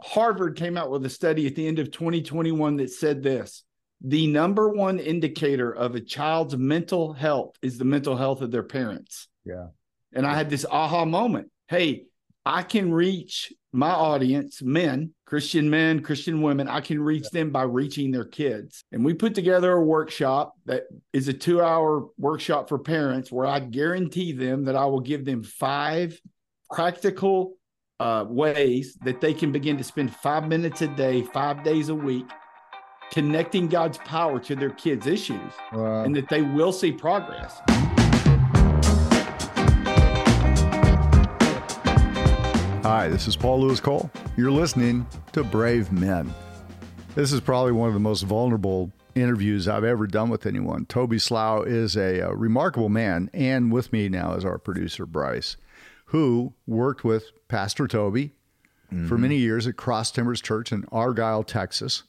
Harvard came out with a study at the end of 2021 that said this the number one indicator of a child's mental health is the mental health of their parents. Yeah. And I had this aha moment. Hey, I can reach my audience, men, Christian men, Christian women, I can reach them by reaching their kids. And we put together a workshop that is a two hour workshop for parents where I guarantee them that I will give them five practical uh, ways that they can begin to spend five minutes a day, five days a week, connecting God's power to their kids' issues Wow. and that they will see progress. Hi, this is Paul Louis Cole. You're listening to Brave Men. This is probably one of the most vulnerable interviews I've ever done with anyone. Toby Slough is a, uh remarkable man, and with me now is our producer, Bryce, who worked with Pastor Toby for many years at Cross Timbers Church in Argyle, Texas,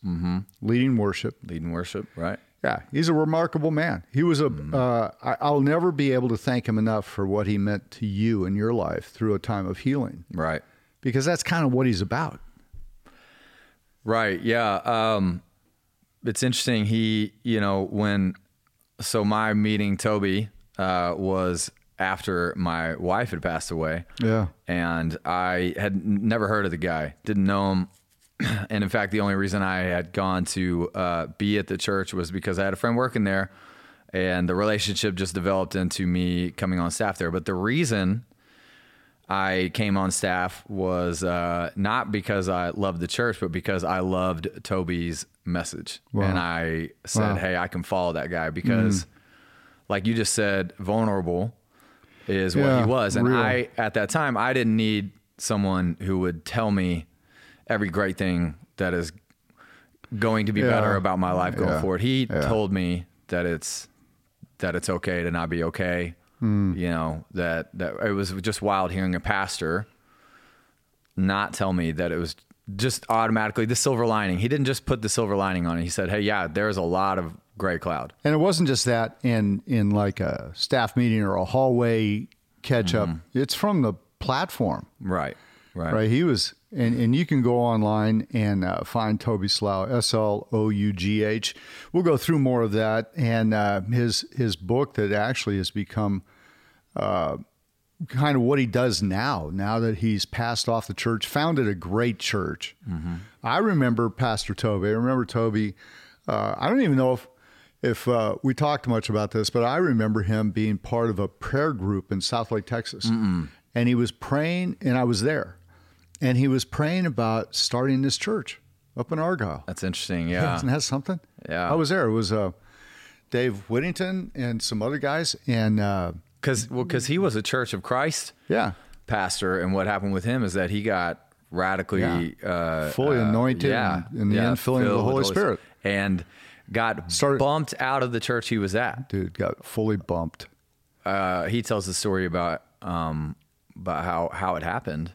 leading worship. leading worship, right? Yeah, he's a remarkable man. He was a. Uh, I, I'll never be able to thank him enough for what he meant to you in your life through a time of healing, Right. because that's kind of what he's about. Right. Yeah. Um, it's interesting. He, you know, when, so my meeting Toby uh, was after my wife had passed away. Yeah. And I had never heard of the guy, didn't know him. and in fact, the only reason I had gone to uh, be at the church was because I had a friend working there and the relationship just developed into me coming on staff there. But the reason I came on staff was uh, not because I loved the church, but because I loved Toby's message. And I said, Wow. hey, I can follow that guy because, like you just said, vulnerable is what Yeah, he was. And real. I, at that time, I didn't need someone who would tell me every great thing that is going to be Yeah. better about my life going Yeah. forward. He told me that it's that it's okay to not be okay. Hmm. You know that that it was just wild hearing a pastor not tell me that it was just automatically the silver lining. He didn't just put the silver lining on it. He said, "Hey, yeah, there's a lot of gray cloud." And it wasn't just that in in like a staff meeting or a hallway catch up. It's from the platform, Right, right, right? He was, and, and you can go online and uh, find Toby Slough, S L O U G H. We'll go through more of that and uh, his his book that actually has become uh, kind of what he does now. Now that he's passed off the church, founded a great church. I remember Pastor Toby. I remember Toby. Uh, I don't even know if if uh, we talked much about this, but I remember him being part of a prayer group in Southlake, Texas, and he was praying, and I was there, and he was praying about starting this church up in Argyle. That's interesting. Yeah, Isn't that something? Yeah. I was there. It was uh, Dave Whittington and some other guys, and uh, because well, because he was a Church of Christ yeah, pastor, and what happened with him is that he got radically uh, Fully uh, anointed yeah, and- and the infilling of the with Holy Spirit. and got Started- bumped out of the church he was at. dude got fully bumped. uh, he tells the story about um, about how how it happened,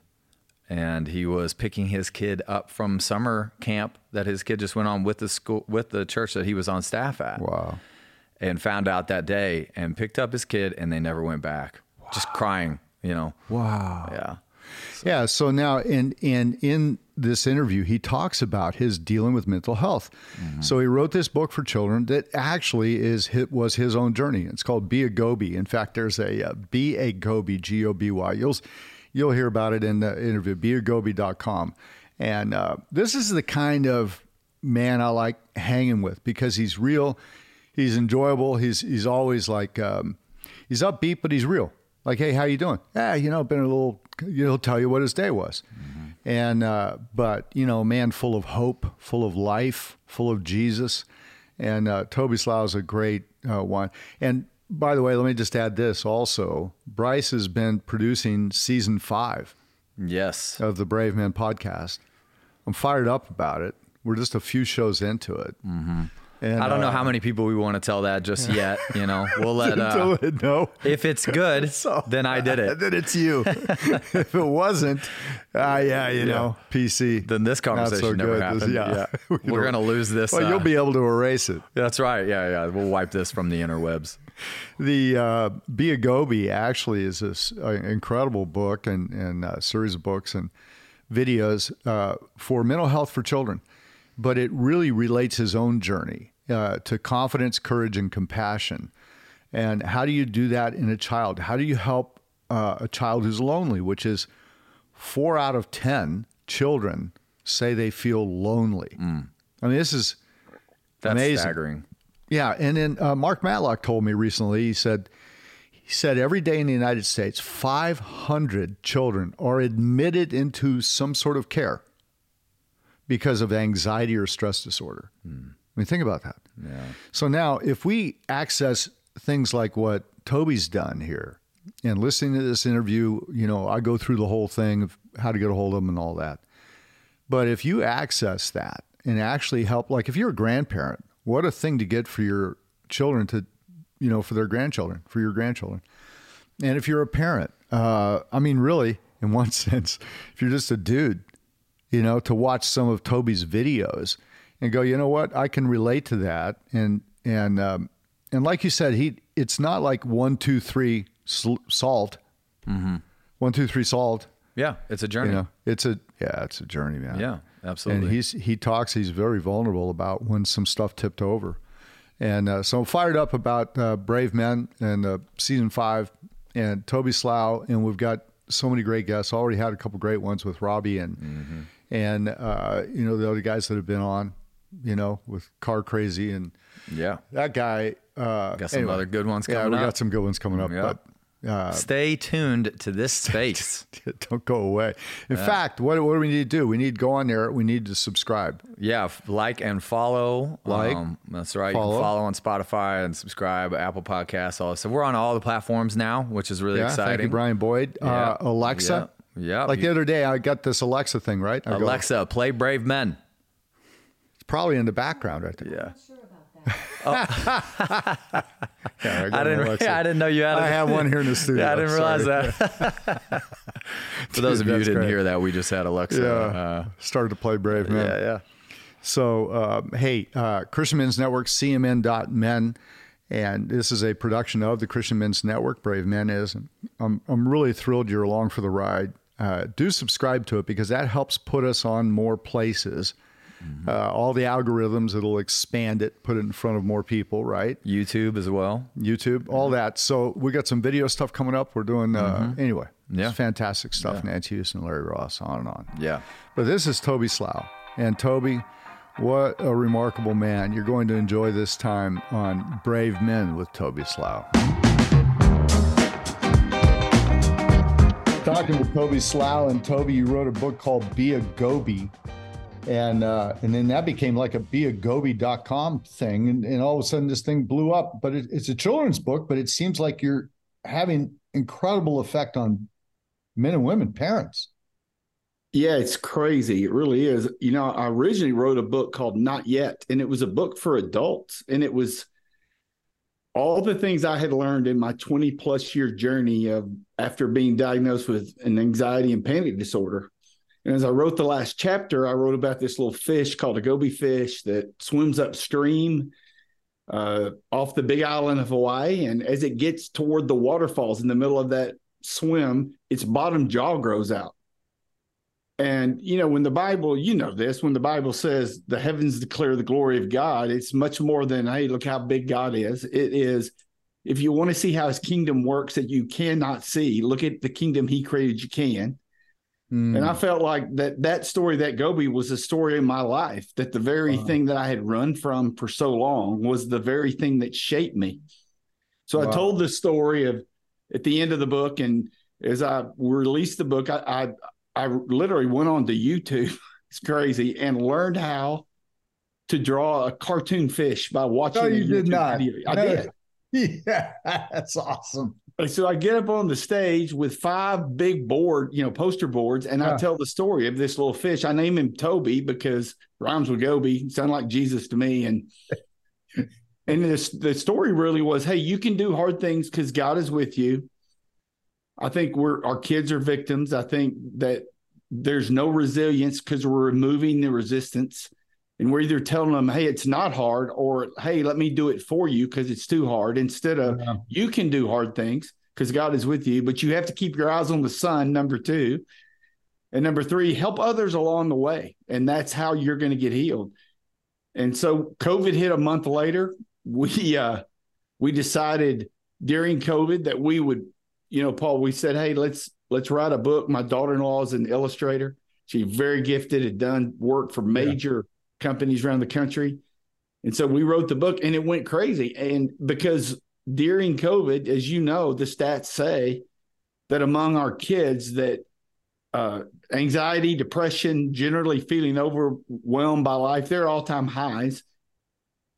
and he was picking his kid up from summer camp that his kid just went on with the school with the church that he was on staff at, Wow. and found out that day and picked up his kid, and they never went back, just crying, you know. Wow. Yeah, Yeah. So now, in in in this interview, he talks about his dealing with mental health. So he wrote this book for children that actually is was his own journey. It's called Be a Goby. In fact, there's a uh, Be a Goby G O B Y. You'll you'll hear about it in the interview. BeAGoby.com. And uh, this is the kind of man I like hanging with because he's real. He's enjoyable. He's he's always like um, he's upbeat, but he's real. Like, hey, how you doing? Yeah, you know, been a little. He'll tell you what his day was, and uh, but you know, man, full of hope, full of life, full of Jesus, and uh, Toby Slough is a great uh, one. And by the way, let me just add this also: Bryce has been producing season five yes, of the Brave Men podcast. I'm fired up about it. We're just a few shows into it. Mm-hmm. And, I don't know uh, how many people we want to tell that just yet. You know, we'll let. Uh, no. if it's good, then I did it. Then it's you. if it wasn't, uh, yeah, you know, PC. Then this conversation so never good. happened. This- yeah, We we're gonna lose this. Well, uh, you'll be able to erase it. That's right. Yeah, yeah. We'll wipe this from the interwebs. The uh, Be a Goby actually is this uh, incredible book and, and uh, series of books and videos uh, for mental health for children, but it really relates his own journey uh, to confidence, courage, and compassion. And how do you do that in a child? How do you help uh, a child who's lonely, which is four out of 10 children say they feel lonely? Mm. I mean, this is That's amazing. staggering. Yeah, and then uh, Mark Matlock told me recently. He said he said every day in the United States, 500 children are admitted into some sort of care because of anxiety or stress disorder. I mean, think about that. Yeah. So now, if we access things like what Toby's done here, and listening to this interview, you know, I go through the whole thing of how to get a hold of them and all that. But if you access that and actually help, like if you're a grandparent, what a thing to get for your children to, you know, for their grandchildren, for your grandchildren. And if you're a parent, uh, I mean, really, in one sense, if you're just a dude, you know, to watch some of Toby's videos and go, you know what, I can relate to that. And, and, um, and like you said, he, it's not like one, two, three sl- solved. One, two, three salt. Yeah, it's a journey. You know, it's a, yeah, it's a journey, man. Yeah, absolutely. And he's he talks. He's very vulnerable about when some stuff tipped over, and uh, so I'm fired up about uh, Brave Men and uh, season five and Toby Slough, and we've got so many great guests. Already had a couple great ones with Robbie and Mm-hmm. and uh, you know the other guys that have been on, you know, with Car Crazy and yeah. that guy. Uh, Got some anyway. other good ones Yeah, coming we up. got some good ones coming up. Yeah. But uh, Stay tuned to this space. don't go away. In fact, what, what do we need to do? We need to go on there. We need to subscribe. yeah, like and follow. Like, um, that's right. follow. Follow on Spotify and subscribe, Apple Podcasts. All so we're on all the platforms now, which is really Yeah, exciting. thank you, Brian Boyd. Uh, Alexa. Yeah. Yeah. Like the other day, I got this Alexa thing, right? I go, Alexa, play Brave Men. It's probably in the background right there. Yeah. sure about. Yeah, got I didn't. Alexa. I didn't know you had. I have one here in the studio. Yeah, I didn't Sorry. realize that. For those of you who didn't great. hear that, we just had Alexa. Yeah, Uh, started to play Brave Man. yeah, yeah. So, uh, hey, uh, Christian Men's Network, CMN.men. And this is a production of the Christian Men's Network, Brave Men is. I'm, I'm really thrilled you're along for the ride. Uh, do subscribe to it because that helps put us on more places. Uh, all the algorithms, that'll expand it, put it in front of more people, right? YouTube as well. YouTube, all that. So we got some video stuff coming up. We're doing, uh, anyway, Yeah. fantastic stuff. Nancy Houston, Larry Ross, on and on. Yeah. But this is Toby Slough. And Toby, what a remarkable man. You're going to enjoy this time on Brave Men with Toby Slough. Talking with Toby Slough, and Toby, you wrote a book called Be a Goby. And uh, and then that became like a beagoby.com thing. And, and all of a sudden this thing blew up. But it, it's a children's book, but it seems like you're having incredible effect on men and women, parents. Yeah, it's crazy. It really is. You know, I originally wrote a book called Not Yet, and it was a book for adults. And it was all the things I had learned in my 20 plus year journey of after being diagnosed with an anxiety and panic disorder. And as I wrote the last chapter, I wrote about this little fish called a goby fish that swims upstream uh, off the big island of Hawaii. And as it gets toward the waterfalls in the middle of that swim, its bottom jaw grows out. And, you know, when the Bible, you know this, when the Bible says the heavens declare the glory of God, it's much more than, hey, look how big God is. It is, if you want to see how his kingdom works that you cannot see, look at the kingdom he created, you can. Mm. And I felt like that that story, that Goby was a story in my life, that the very Wow. thing that I had run from for so long was the very thing that shaped me. So Wow. I told the story of at the end of the book, and as I released the book, I I, I literally went on to YouTube. it's crazy, and learned how to draw a cartoon fish by watching. No, you did YouTube not. video. I No. did. Yeah, that's awesome. And so I get up on the stage with five big board, you know, poster boards, and Yeah. I tell the story of this little fish. I name him Toby because rhymes with Goby, sound like Jesus to me. And and this the story really was, hey, you can do hard things because God is with you. I think we're our kids are victims. I think that there's no resilience because we're removing the resistance. And we're either telling them, hey, it's not hard, or hey, let me do it for you because it's too hard, instead of Yeah. you can do hard things because God is with you, but you have to keep your eyes on the sun, number two. And number three, help others along the way. And that's how you're going to get healed. And so COVID hit a month later. We uh we decided during COVID that we would, you know, Paul, we said, hey, let's let's write a book. My daughter-in-law is an illustrator. She's very gifted, had done work for major yeah. Companies around the country. And so we wrote the book and it went crazy. And because during COVID, as you know, the stats say that among our kids that uh, anxiety, depression, generally feeling overwhelmed by life, they're all time highs.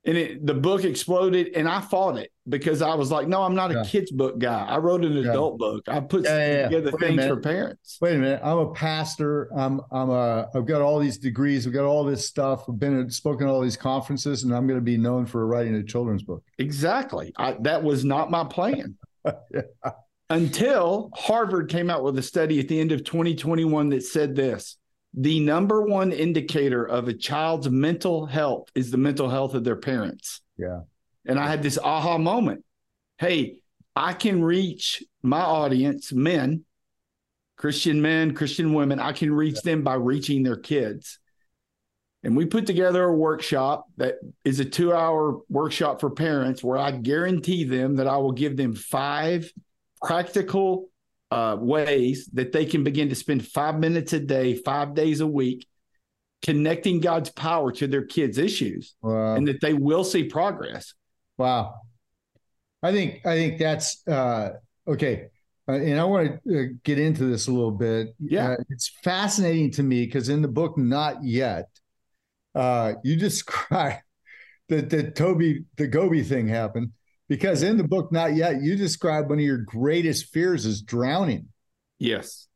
And it, the book exploded, and I fought it because I was like, no, I'm not a yeah. kid's book guy. I wrote an yeah. adult book. I put yeah, together things for parents. Wait a minute. I'm a pastor. I'm I'm a I've got all these degrees. I've got all this stuff. I've been spoken at all these conferences, and I'm going to be known for writing a children's book. Exactly. I, that was not my plan. Until Harvard came out with a study at the end of 2021 that said this the number one indicator of a child's mental health is the mental health of their parents. Yeah. And I had this aha moment. Hey, I can reach my audience, men, Christian men, Christian women. I can reach them by reaching their kids. And we put together a workshop that is a two hour workshop for parents where I guarantee them that I will give them five practical uh, ways that they can begin to spend five minutes a day, five days a week, connecting God's power to their kids' issues, wow. and that they will see progress. Wow, I think I think that's uh, okay. Uh, and I want to uh, get into this a little bit. Yeah, uh, it's fascinating to me because in the book, not yet, uh, you describe that the Toby the Goby thing happened because in the book, not yet, you describe one of your greatest fears is drowning. Yes.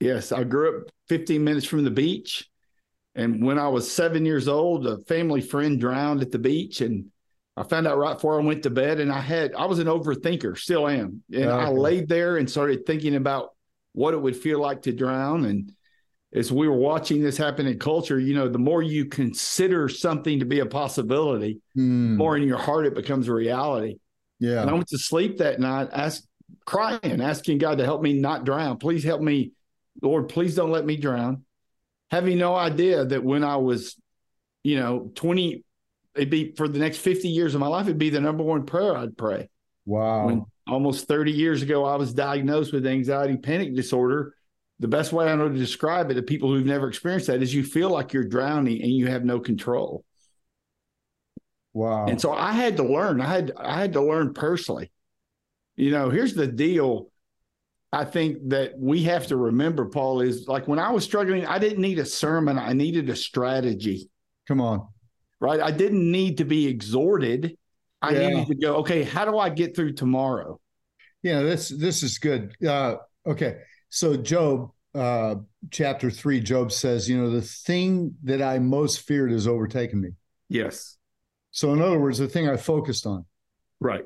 Yes. I grew up 15 minutes from the beach. And when I was seven years old, a family friend drowned at the beach. And I found out right before I went to bed. And I had, I was an overthinker, still am. And okay. I laid there and started thinking about what it would feel like to drown. And as we were watching this happen in culture, you know, the more you consider something to be a possibility, mm. more in your heart it becomes a reality. Yeah. And I went to sleep that night, ask, crying, asking God to help me not drown. Please help me, Lord. Please don't let me drown. Having no idea that when I was, you know, 20, it'd be for the next 50 years of my life, it'd be the number one prayer I'd pray. Wow. When almost 30 years ago, I was diagnosed with anxiety panic disorder. The best way I know to describe it to people who've never experienced that is you feel like you're drowning and you have no control. Wow. And so I had to learn. I had I had to learn personally. You know, here's the deal. I think that we have to remember, Paul, is like when I was struggling, I didn't need a sermon. I needed a strategy. Come on. Right. I didn't need to be exhorted. I yeah. needed to go, okay, how do I get through tomorrow? Yeah, this this is good. Uh, okay. So Job, uh, chapter three, Job says, you know, the thing that I most feared has overtaken me. Yes. So, in other words, the thing I focused on. Right.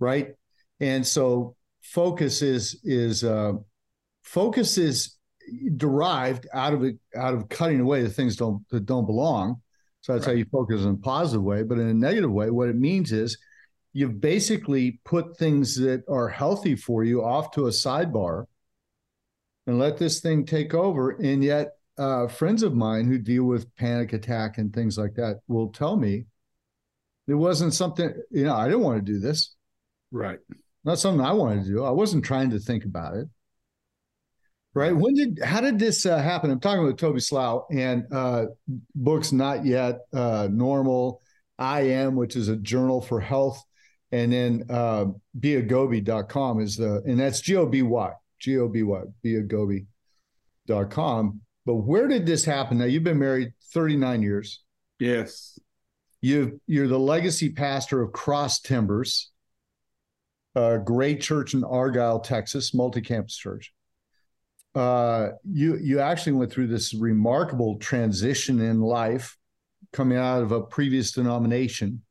Right. And so, focus is is uh, focus is derived out of it out of cutting away the things don't that don't belong. So that's right. how you focus in a positive way. But in a negative way, what it means is you've basically put things that are healthy for you off to a sidebar and let this thing take over. And yet, uh, friends of mine who deal with panic attack and things like that will tell me it wasn't something, you know, I didn't want to do this. Right. Not something I wanted to do. I wasn't trying to think about it. Right. When did, how did this uh, happen? I'm talking with Toby Slough and uh, books not yet uh, normal. I am, which is a journal for health. And then uh, beagoby.com is the, and that's G O B Y, G O B Y, beagoby.com. But where did this happen? Now, you've been married 39 years. Yes. You you're the legacy pastor of Cross Timbers, a great church in Argyle, Texas, multi-campus church. Uh, you you actually went through this remarkable transition in life, coming out of a previous denomination,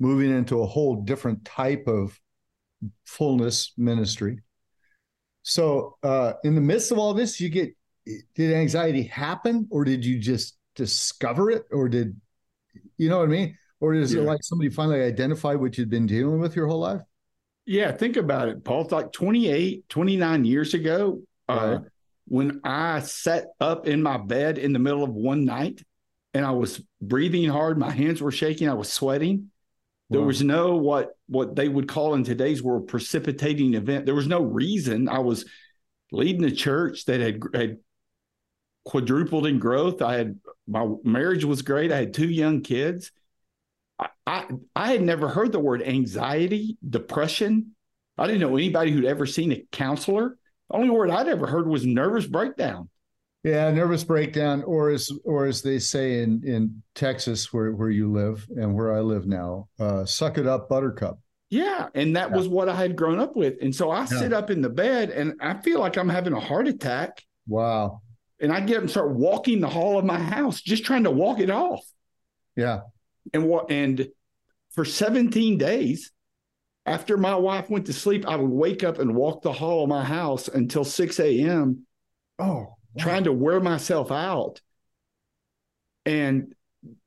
moving into a whole different type of fullness ministry. So, uh, in the midst of all this, you get did anxiety happen, or did you just discover it, or did you know what I mean? Or is yeah. it like somebody finally identified what you'd been dealing with your whole life? Yeah, think about it, Paul. It's like 28, 29 years ago, uh, right. uh, when I sat up in my bed in the middle of one night and I was breathing hard, my hands were shaking, I was sweating. There Wow. was no what what they would call in today's world precipitating event. There was no reason. I was leading a church that had had quadrupled in growth. I had my marriage was great. I had two young kids. I I, I had never heard the word anxiety, depression. I didn't know anybody who'd ever seen a counselor. The only word I'd ever heard was nervous breakdown. Yeah, nervous breakdown, or as or as they say in in Texas, where where you live and where I live now, uh, suck it up, Buttercup. Yeah. And that Yeah. was what I had grown up with. And so I sit up in the bed and I feel like I'm having a heart attack. Wow. And I get up and start walking the hall of my house, just trying to walk it off. Yeah. And what and for 17 days, after my wife went to sleep, I would wake up and walk the hall of my house until 6 a.m. Oh, trying to wear myself out and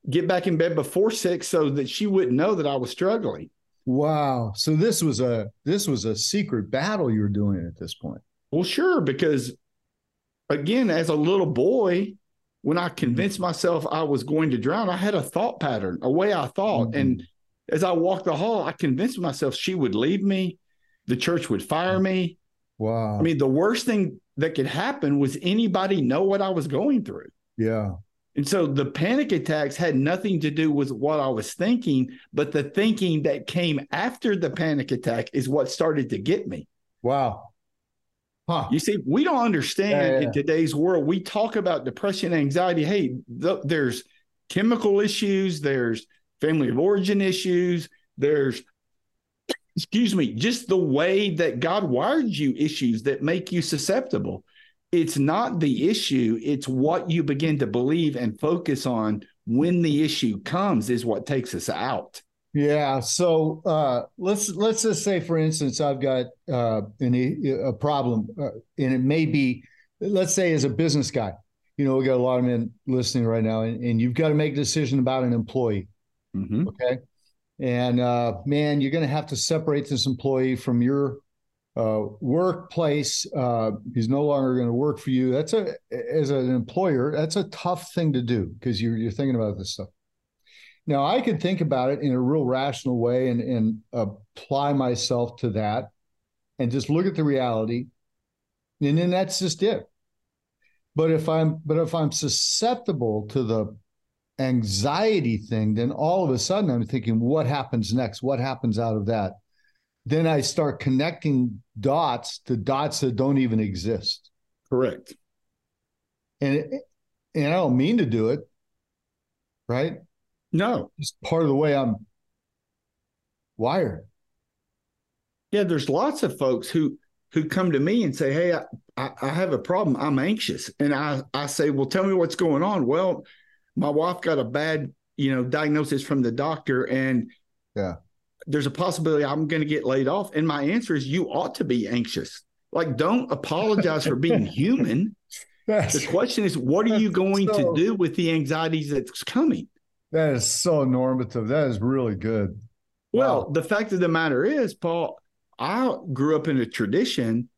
get back in bed before six so that she wouldn't know that I was struggling. wow. So this was a this was a secret battle you were doing at this point. Well, sure, because again, as a little boy, when I convinced myself I was going to drown, I had a thought pattern, a way I thought. Mhm. And as I walked the hall, I convinced myself she would leave me, the church would fire me. Wow. I mean, the worst thing that could happen was anybody know what I was going through. yeah. And so the panic attacks had nothing to do with what I was thinking, but the thinking that came after the panic attack is what started to get me. Wow. Huh. You see, we don't understand Yeah, yeah. in today's world. We talk about depression, anxiety. Hey, th- there's chemical issues, there's family of origin issues, there's, excuse me, just the way that God wired you issues that make you susceptible. It's not the issue, it's what you begin to believe and focus on when the issue comes, is what takes us out. Yeah. So uh, let's let's just say, for instance, I've got uh, an, a problem, uh, and it may be, let's say, as a business guy, you know, we got a lot of men listening right now, and, and you've got to make a decision about an employee. Mhm. Okay. And uh, man, you're going to have to separate this employee from your uh, workplace. Uh, he's no longer going to work for you. That's a, as an employer, that's a tough thing to do because you're, you're thinking about this stuff. Now, I could think about it in a real rational way and, and apply myself to that and just look at the reality. And then that's just it. But if I'm but if I'm susceptible to the anxiety thing, then all of a sudden I'm thinking, what happens next? What happens out of that? Then I start connecting dots to dots that don't even exist. Correct. And it, and I don't mean to do it, right? No, It's part of the way I'm wired. Yeah, there's lots of folks who who come to me and say, "Hey, I, I, I have a problem. I'm anxious," and I I say, "Well, tell me what's going on." Well, my wife got a bad you know diagnosis from the doctor, and Yeah. there's a possibility I'm going to get laid off. And my answer is, you ought to be anxious. Like, don't apologize for being human. The question is, what are you going So- to do with the anxieties that's coming? That is so normative. That is really good. Well, Wow. the fact of the matter is, Paul, I grew up in a tradition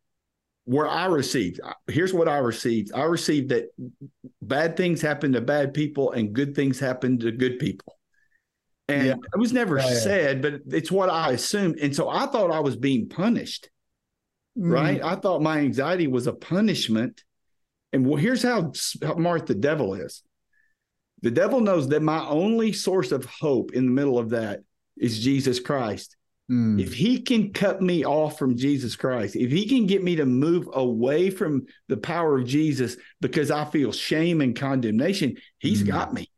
where I received. Here's what I received. I received that bad things happen to bad people and good things happen to good people. And Yeah. it was never Yeah, yeah. said, but it's what I assumed. And so I thought I was being punished, Mm. right? I thought my anxiety was a punishment. And well, here's how smart the devil is. The devil knows that my only source of hope in the middle of that is Jesus Christ. Mm. If he can cut me off from Jesus Christ, if he can get me to move away from the power of Jesus because I feel shame and condemnation, he's Mm. got me.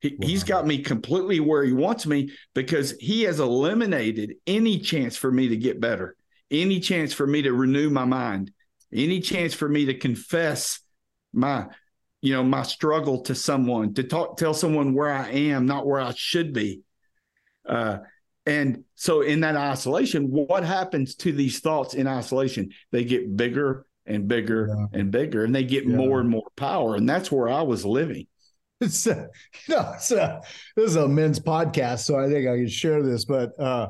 He, He's Wow. got me completely where he wants me because he has eliminated any chance for me to get better, any chance for me to renew my mind, any chance for me to confess my you know my struggle to someone to talk tell someone where i am not where i should be uh and so in that isolation what happens to these thoughts in isolation they get bigger and bigger Yeah. and bigger and they get Yeah. more and more power and that's where i was living It's a, you know, it's a, this is a men's podcast, so I think I can share this. But uh,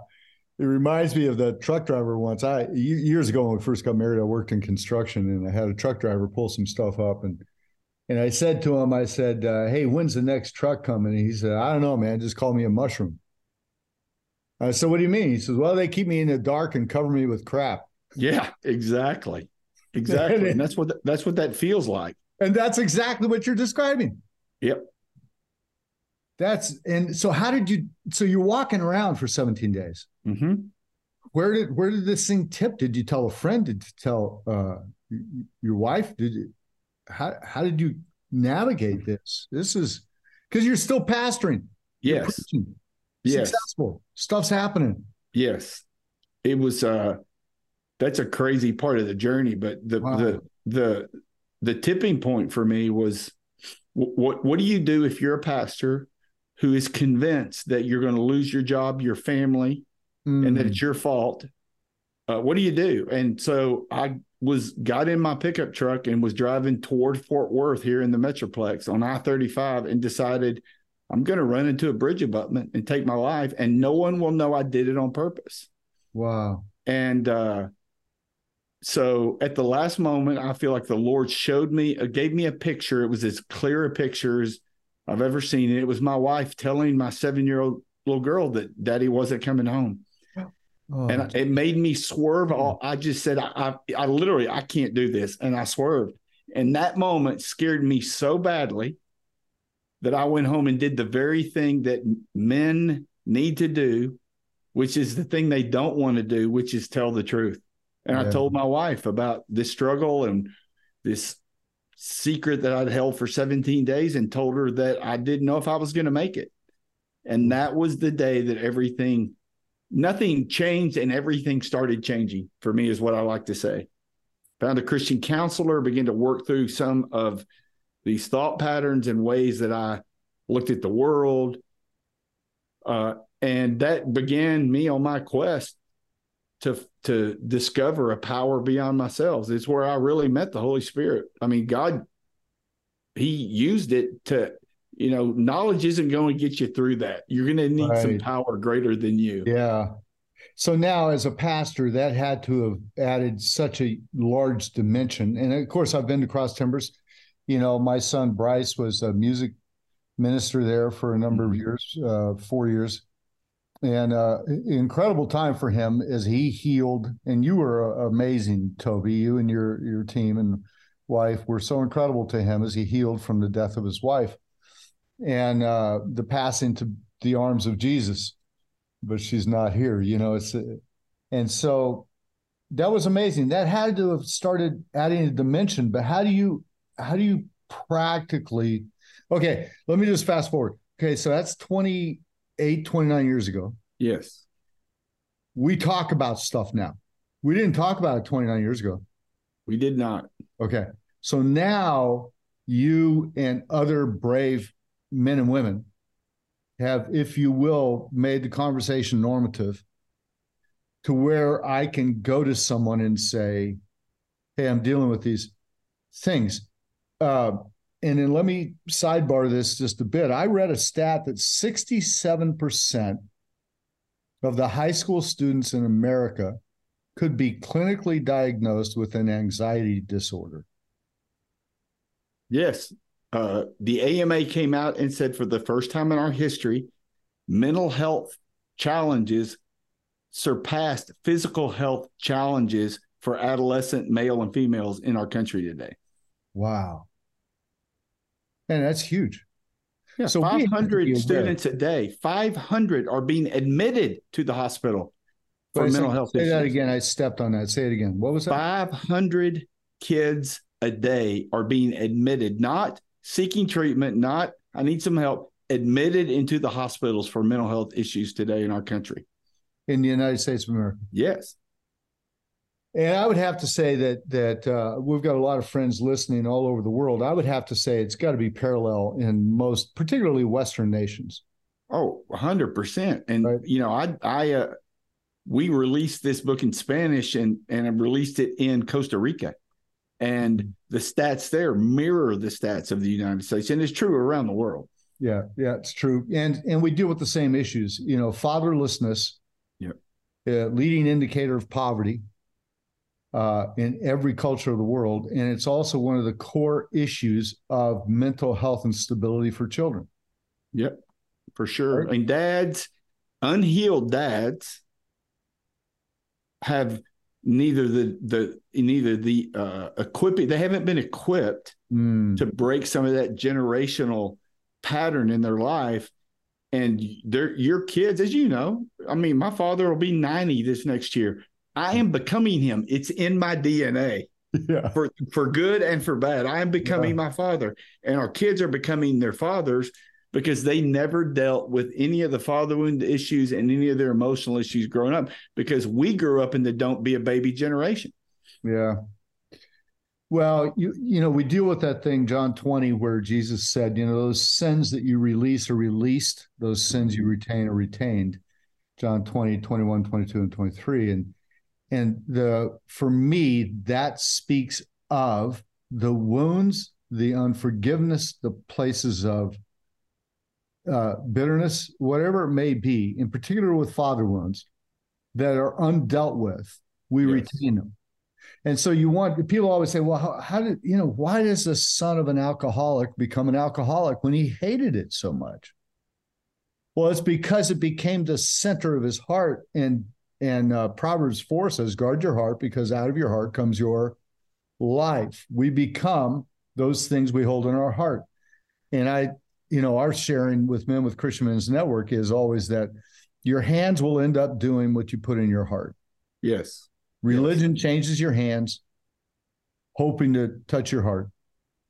It reminds me of the truck driver once. I years ago when we first got married, I worked in construction and I had a truck driver pull some stuff up and and I said to him, I said, uh, "Hey, when's the next truck coming?" And he said, "I don't know, man. Just call me a mushroom." I said, "What do you mean?" He says, "Well, they keep me in the dark and cover me with crap." Yeah, exactly, exactly, and that's what that's what that feels like. And that's exactly what you're describing. Yep. That's and so how did you so you're walking around for 17 days. Mm-hmm. Where did where did this thing tip? Did you tell a friend? Did you tell uh, your wife? Did you how how did you navigate this? This is because you're still pastoring. Yes. Yes. Successful. Stuff's happening. Yes. It was uh that's a crazy part of the journey, but the Wow. the the the tipping point for me was what what do you do if you're a pastor who is convinced that you're going to lose your job, your family, and that Mm. it's your fault? Uh, what do you do? And so I was got in my pickup truck and was driving toward Fort Worth here in the Metroplex on I 35 and decided I'm going to run into a bridge abutment and take my life, and no one will know I did it on purpose. wow. And uh, so at the last moment, I feel like the Lord showed me, uh, gave me a picture. It was as clear a picture as I've ever seen. And it was my wife telling my seven year old little girl that daddy wasn't coming home. Oh, And it made me swerve. Hmm. All, I just said, I, I, I literally, I can't do this. And I swerved. And that moment scared me so badly that I went home and did the very thing that men need to do, which is the thing they don't want to do, which is tell the truth. And Yeah. I told my wife about this struggle and this secret that I'd held for 17 days and told her that I didn't know if I was going to make it. And hmm. that was the day that everything, nothing changed and everything started changing for me, is what I like to say. Found a Christian counselor, began to work through some of these thought patterns and ways that I looked at the world. Uh, and that began me on my quest to to discover a power beyond myself. It's where I really met the Holy Spirit. I mean, God, He used it to, you know, knowledge isn't going to get you through that. You're going to need some power greater than you. Yeah. So now, as a pastor, that had to have added such a large dimension. And of course, I've been to Cross Timbers. You know, my son Bryce was a music minister there for a number of years, uh, four years, and uh, incredible time for him as he healed. And you were uh, amazing, Toby. You and your your team and wife were so incredible to him as he healed from the death of his wife and uh, the passing to the arms of Jesus but she's not here. You know, it's and so that was amazing. That had to have started adding a dimension. But how do you how do you practically? Okay, let me just fast forward. Okay, so that's 28, 29 years ago. Yes. We talk about stuff now. We didn't talk about it 29 years ago. We did not. Okay. So now you and other brave men and women have, if you will, made the conversation normative to where I can go to someone and say, Hey, I'm dealing with these things. Uh, and then let me sidebar this just a bit. I read a stat that 67% of the high school students in America could be clinically diagnosed with an anxiety disorder. Yes. Uh, the AMA came out and said for the first time in our history, mental health challenges surpassed physical health challenges for adolescent male and females in our country today. Wow. And that's huge. Yeah, So we have to be 500 students a day, 500 are being admitted to the hospital for Wait mental second. health Say issues. that again. I stepped on that. Say it again. What was that? 500 kids a day are being admitted, not seeking treatment, not I need some help, admitted into the hospitals for mental health issues today in our country. In the United States of America. Yes. And I would have to say that that uh, we've got a lot of friends listening all over the world. I would have to say it's got to be parallel in most, particularly Western nations. Oh, 100%. And Right. you know, I I uh we released this book in Spanish and and I released it in Costa Rica. And the stats there mirror the stats of the United States and it's true around the world. Yeah, yeah, it's true. And and we deal with the same issues. You know, fatherlessness. Yep. a leading indicator of poverty uh, in every culture of the world. And it's also one of the core issues of mental health and stability for children. Yep, for sure. Right. And dads, unhealed dads, have neither the the neither the uh, equipping. They haven't been equipped Mm. to break some of that generational pattern in their life. And they're your kids, as you know. I mean, my father will be ninety this next year. I am becoming him. It's in my DNA. Yeah. for for good and for bad. I am becoming Yeah. my father, and our kids are becoming their fathers because they never dealt with any of the father wound issues and any of their emotional issues growing up. Because we grew up in the "don't be a baby" generation. Yeah. Well, you you know, we deal with that thing, John 20, where Jesus said, you know, those sins that you release are released, those sins you retain are retained. John 20, 21, 22, and 23. And and the for me, that speaks of the wounds, the unforgiveness, the places of uh, bitterness, whatever it may be, in particular with father wounds that are undealt with, we Yes. retain them. And so you want people always say, well, how, how did you know why does the son of an alcoholic become an alcoholic when he hated it so much? Well, it's because it became the center of his heart. And and uh, Proverbs 4 says, guard your heart because out of your heart comes your life. We become those things we hold in our heart. And I, you know, our sharing with Men with Christian Men's Network is always that your hands will end up doing what you put in your heart. Yes, Religion changes your hands, hoping to touch your heart.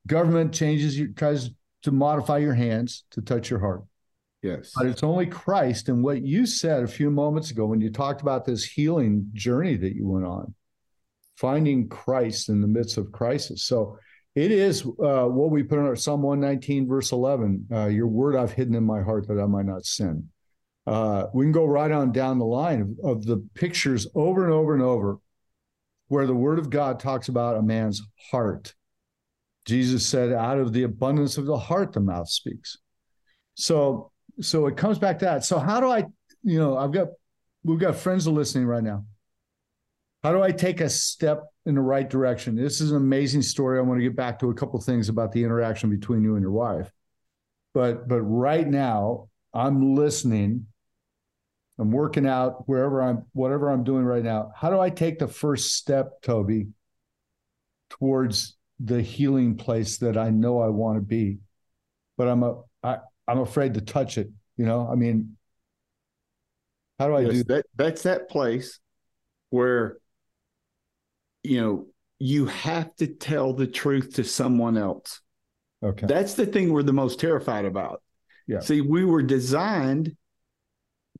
Government changes you, tries to modify your hands to touch your heart. yes, But it's only Christ. And what you said a few moments ago when you talked about this healing journey that you went on, finding Christ in the midst of crisis. So it is uh, what we put in our Psalm 119, verse 11 uh, Your word I've hidden in my heart that I might not sin. Uh, we can go right on down the line of, of the pictures over and over and over where the word of God talks about a man's heart. Jesus said, out of the abundance of the heart, the mouth speaks. So, so it comes back to that. So how do I, you know, I've got, we've got friends listening right now. How do I take a step in the right direction? This is an amazing story. I want to get back to a couple things about the interaction between you and your wife. But, but right now I'm listening. I'm working out wherever I'm, whatever I'm doing right now. How do I take the first step, Toby, towards the healing place that I know I want to be, but I'm a, I, I'm afraid to touch it. You know, I mean, how do I yes. do that. That's that place where you know you have to tell the truth to someone else. Okay. That's the thing we're the most terrified about. Yeah. See, we were designed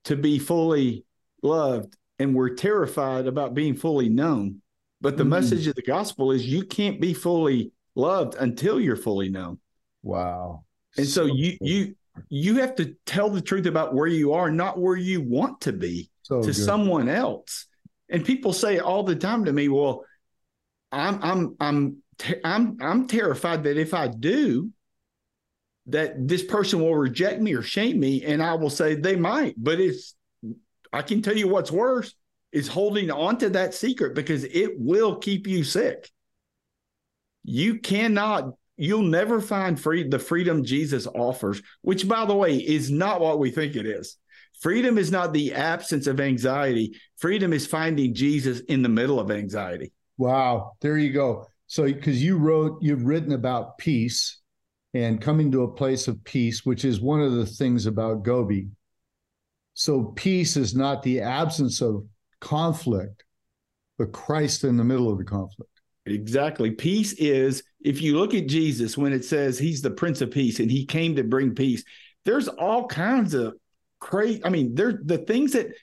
to be fully loved, and we're terrified about being fully known. But the Mhm. message of the gospel is you can't be fully loved until you're fully known. Wow. And so you you you have to tell the truth about where you are, not where you want to be so to good. someone else. And people say all the time to me, "Well, I'm I'm I'm te- I'm I'm terrified that if I do, that this person will reject me or shame me." And I will say they might, but it's I can tell you what's worse is holding on to that secret because it will keep you sick. You cannot you'll never find free the freedom Jesus offers, which by the way is not what we think it is. Freedom is not the absence of anxiety. Freedom is finding Jesus in the middle of anxiety. Wow. There you go. So, because you wrote, you've written about peace and coming to a place of peace, which is one of the things about Goby. So, peace is not the absence of conflict, but Christ in the middle of the conflict. Exactly. Peace is, if you look at Jesus, when it says he's the Prince of Peace and he came to bring peace, there's all kinds of crazy. I mean, there's the things that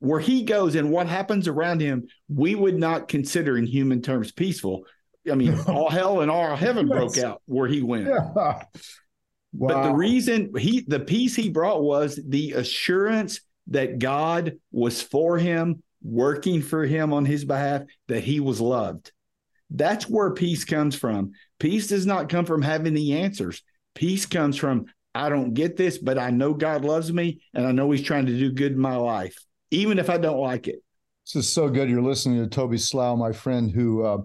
where he goes and what happens around him, we would not consider in human terms peaceful. I mean, all hell and all heaven broke out where he went. Yeah. Wow. But the reason he the peace he brought was the assurance that God was for him, working for him on his behalf, that he was loved. That's where peace comes from. Peace does not come from having the answers. Peace comes from I don't get this, but I know God loves me and I know he's trying to do good in my life, even if I don't like it. This is so good. You're listening to Toby Slough, my friend, who uh,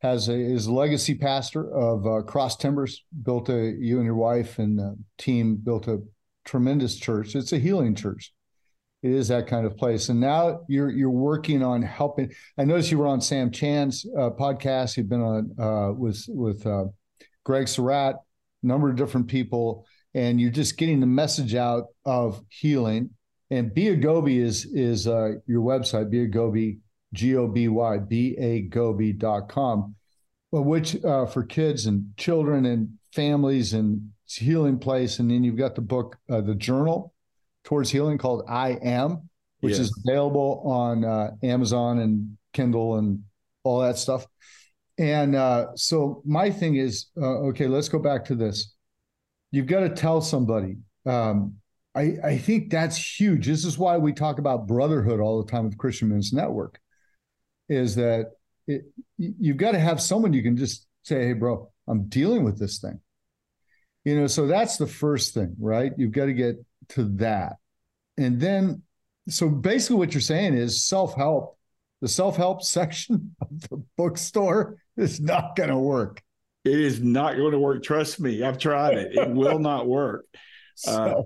has a is legacy pastor of uh, Cross Timbers. Built a you and your wife and uh, team built a tremendous church. It's a healing church. It is that kind of place. And now you're you're working on helping. I noticed you were on Sam Chand's uh, podcast. You've been on uh, with with uh, Greg Surratt, a number of different people, and you're just getting the message out of healing. And Be a Goby is is uh, your website. Be a Goby, G O B Y, B A Goby.com, which uh, for kids and children and families and healing place. And then you've got the book, uh, the journal towards healing called I Am, which yes. is available on uh, Amazon and Kindle and all that stuff. And uh, so my thing is, uh, okay, let's go back to this. You've got to tell somebody. Um, I, I think that's huge. This is why we talk about brotherhood all the time with Christian Men's Network. Is that it, you've got to have someone you can just say, "Hey, bro, I'm dealing with this thing." You know, so that's the first thing, right? You've got to get to that. And then, so basically, what you're saying is self help. The self help section of the bookstore is not going to work. It is not going to work. Trust me, I've tried it. It will not work. Uh,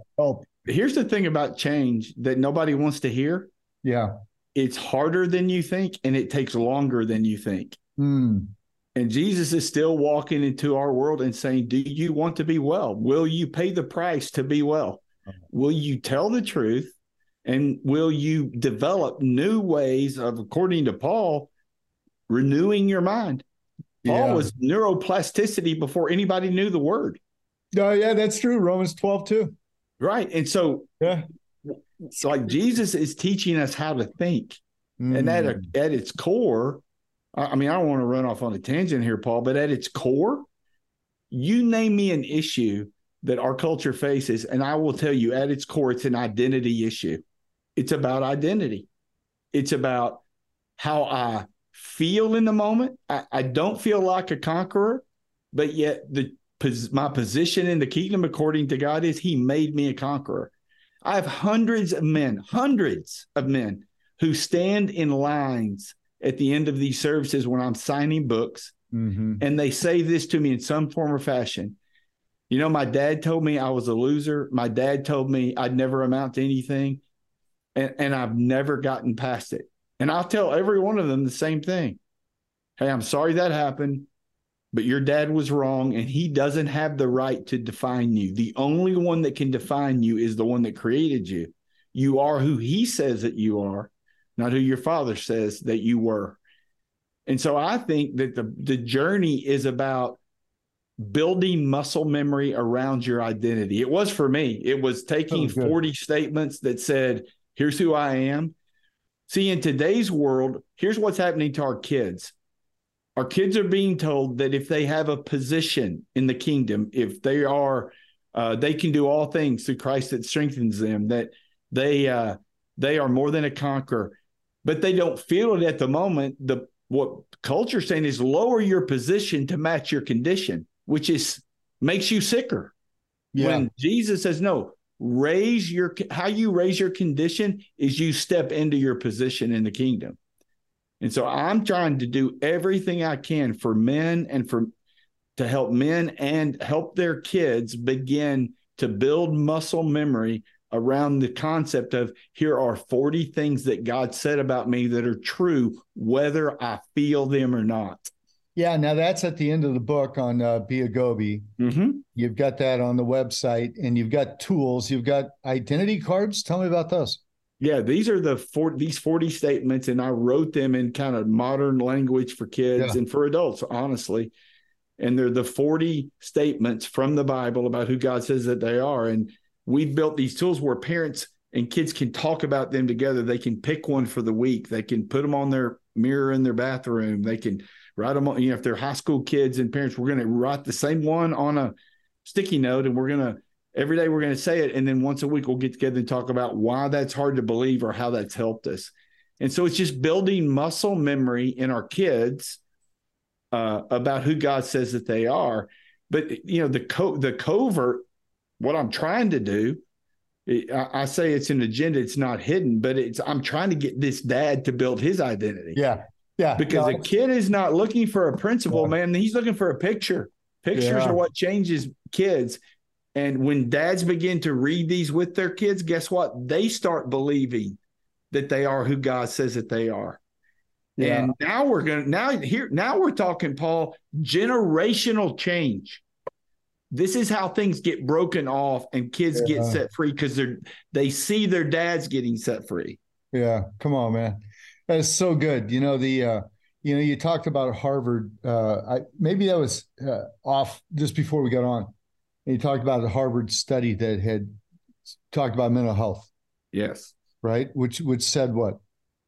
here's the thing about change that nobody wants to hear. Yeah. It's harder than you think and it takes longer than you think. Mm. And Jesus is still walking into our world and saying, Do you want to be well? Will you pay the price to be well? Will you tell the truth? And will you develop new ways of, according to Paul, renewing your mind? Paul yeah. was neuroplasticity before anybody knew the word. Oh, yeah, that's true. Romans 12, too. Right. And so, yeah, it's like Jesus is teaching us how to think. Mm. And at, a, at its core, I mean, I don't want to run off on a tangent here, Paul, but at its core, you name me an issue that our culture faces, and I will tell you at its core, it's an identity issue. It's about identity. It's about how I feel in the moment. I, I don't feel like a conqueror, but yet the my position in the kingdom, according to God, is He made me a conqueror. I have hundreds of men, hundreds of men who stand in lines at the end of these services when I'm signing books. Mm-hmm. And they say this to me in some form or fashion. You know, my dad told me I was a loser. My dad told me I'd never amount to anything. And, and I've never gotten past it. And I'll tell every one of them the same thing. Hey, I'm sorry that happened, but your dad was wrong and he doesn't have the right to define you. The only one that can define you is the one that created you. You are who he says that you are not who your father says that you were. And so I think that the the journey is about building muscle memory around your identity. It was for me. It was taking oh, 40 statements that said, here's who I am. See, in today's world, here's what's happening to our kids. Our kids are being told that if they have a position in the kingdom, if they are, uh, they can do all things through Christ that strengthens them, that they uh, they are more than a conqueror but they don't feel it at the moment. The what culture's saying is lower your position to match your condition, which is makes you sicker. Yeah. When Jesus says no, raise your how you raise your condition is you step into your position in the kingdom. And so I'm trying to do everything I can for men and for to help men and help their kids begin to build muscle memory around the concept of here are 40 things that God said about me that are true, whether I feel them or not. Yeah, now that's at the end of the book on uh, Be a Goby. Mm-hmm. You've got that on the website and you've got tools. You've got identity cards. Tell me about those. Yeah, these are the four, these 40 statements, and I wrote them in kind of modern language for kids yeah. and for adults, honestly. And they're the 40 statements from the Bible about who God says that they are. And we've built these tools where parents and kids can talk about them together. They can pick one for the week. They can put them on their mirror in their bathroom. They can write them on, you know, if they're high school kids and parents, we're going to write the same one on a sticky note and we're going to, every day we're going to say it. And then once a week, we'll get together and talk about why that's hard to believe or how that's helped us. And so it's just building muscle memory in our kids uh, about who God says that they are. But, you know, the, co- the covert what I'm trying to do I, I say it's an agenda. It's not hidden, but it's I'm trying to get this dad to build his identity. Yeah. Yeah. Because No, a kid is not looking for a principle, man. He's looking for a picture. Pictures Yeah. are what changes kids. And when dads begin to read these with their kids, guess what? They start believing that they are who God says that they are. Yeah. And now we're going to now here now we're talking Paul generational change. This is how things get broken off and kids get set free because they're they see their dads getting set free. Yeah, come on, man. That's so good. You know the uh you know you talked about Harvard uh I maybe that was uh, off just before we got on. And you talked about a Harvard study that had talked about mental health, Yes. right? Which which said what?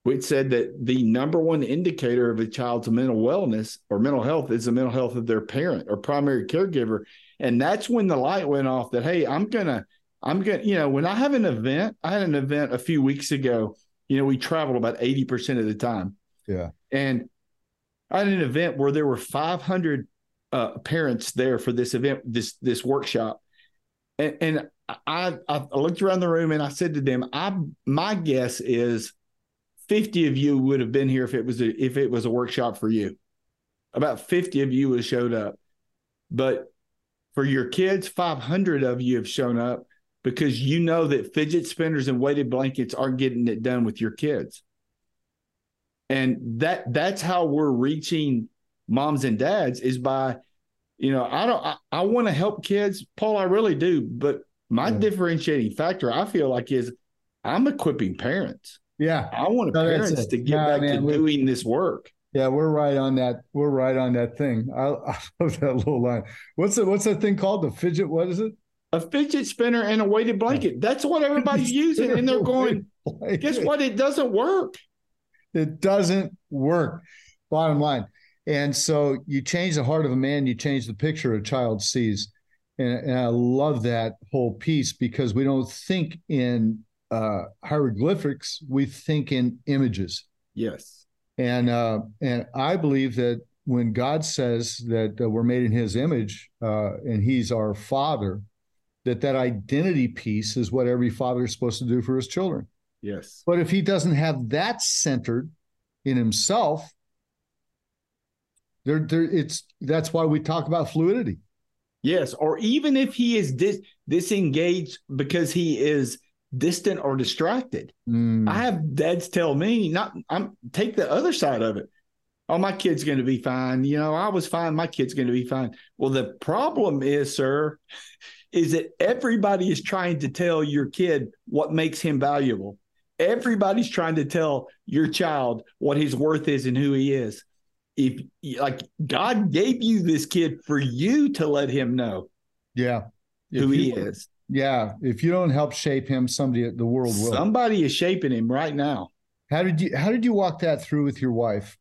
which said that the number one indicator of a child's mental wellness or mental health is the mental health of their parent or primary caregiver. And that's when the light went off that, hey, I'm going to, I'm to, you know, when I have an event, I had an event a few weeks ago, you know, we traveled about 80% of the time. Yeah. And I had an event where there were 500 uh, parents there for this event, this, this workshop. And, and I, I looked around the room and I said to them, I, my guess is 50 of you would have been here if it was a, if it was a workshop for you. About 50 of you have showed up. But for your kids, 500 of you have shown up because you know that fidget spinners and weighted blankets aren't getting it done with your kids. And that that's how we're reaching moms and dads is by, you know, I don't I, I want to help kids, Paul, I really do, but my Yeah. differentiating factor I feel like is I'm equipping parents. Yeah. I want No, parents to get Nah, back man, to we- doing this work. Yeah, we're right on that. We're right on that thing. I, I love that little line. What's the what's that thing called? The fidget, what is it? A fidget spinner and a weighted blanket. That's what everybody's using. And they're going, guess what? It doesn't work. It doesn't work. Bottom line. And so you change the heart of a man, you change the picture a child sees. And, and I love that whole piece because we don't think in uh, hieroglyphics, we think in images. Yes. And uh, and I believe that when God says that uh, we're made in His image uh, and He's our Father, that that identity piece is what every father is supposed to do for his children. Yes. But if he doesn't have that centered in himself, there, there, it's that's why we talk about fluidity. Yes. Or even if he is dis- disengaged because he is distant or distracted. Mm, I have dads tell me, not I'm take the other side of it. Oh, my kid's going to be fine. You know, I was fine. My kid's going to be fine. Well, the problem is, sir, is that everybody is trying to tell your kid what makes him valuable. Everybody's trying to tell your child what his worth is and who he is. If like God gave you this kid for you to let him know yeah, If who he is. Yeah, if you don't help shape him, somebody the world will. Somebody is shaping him right now. How did you How did you walk that through with your wife?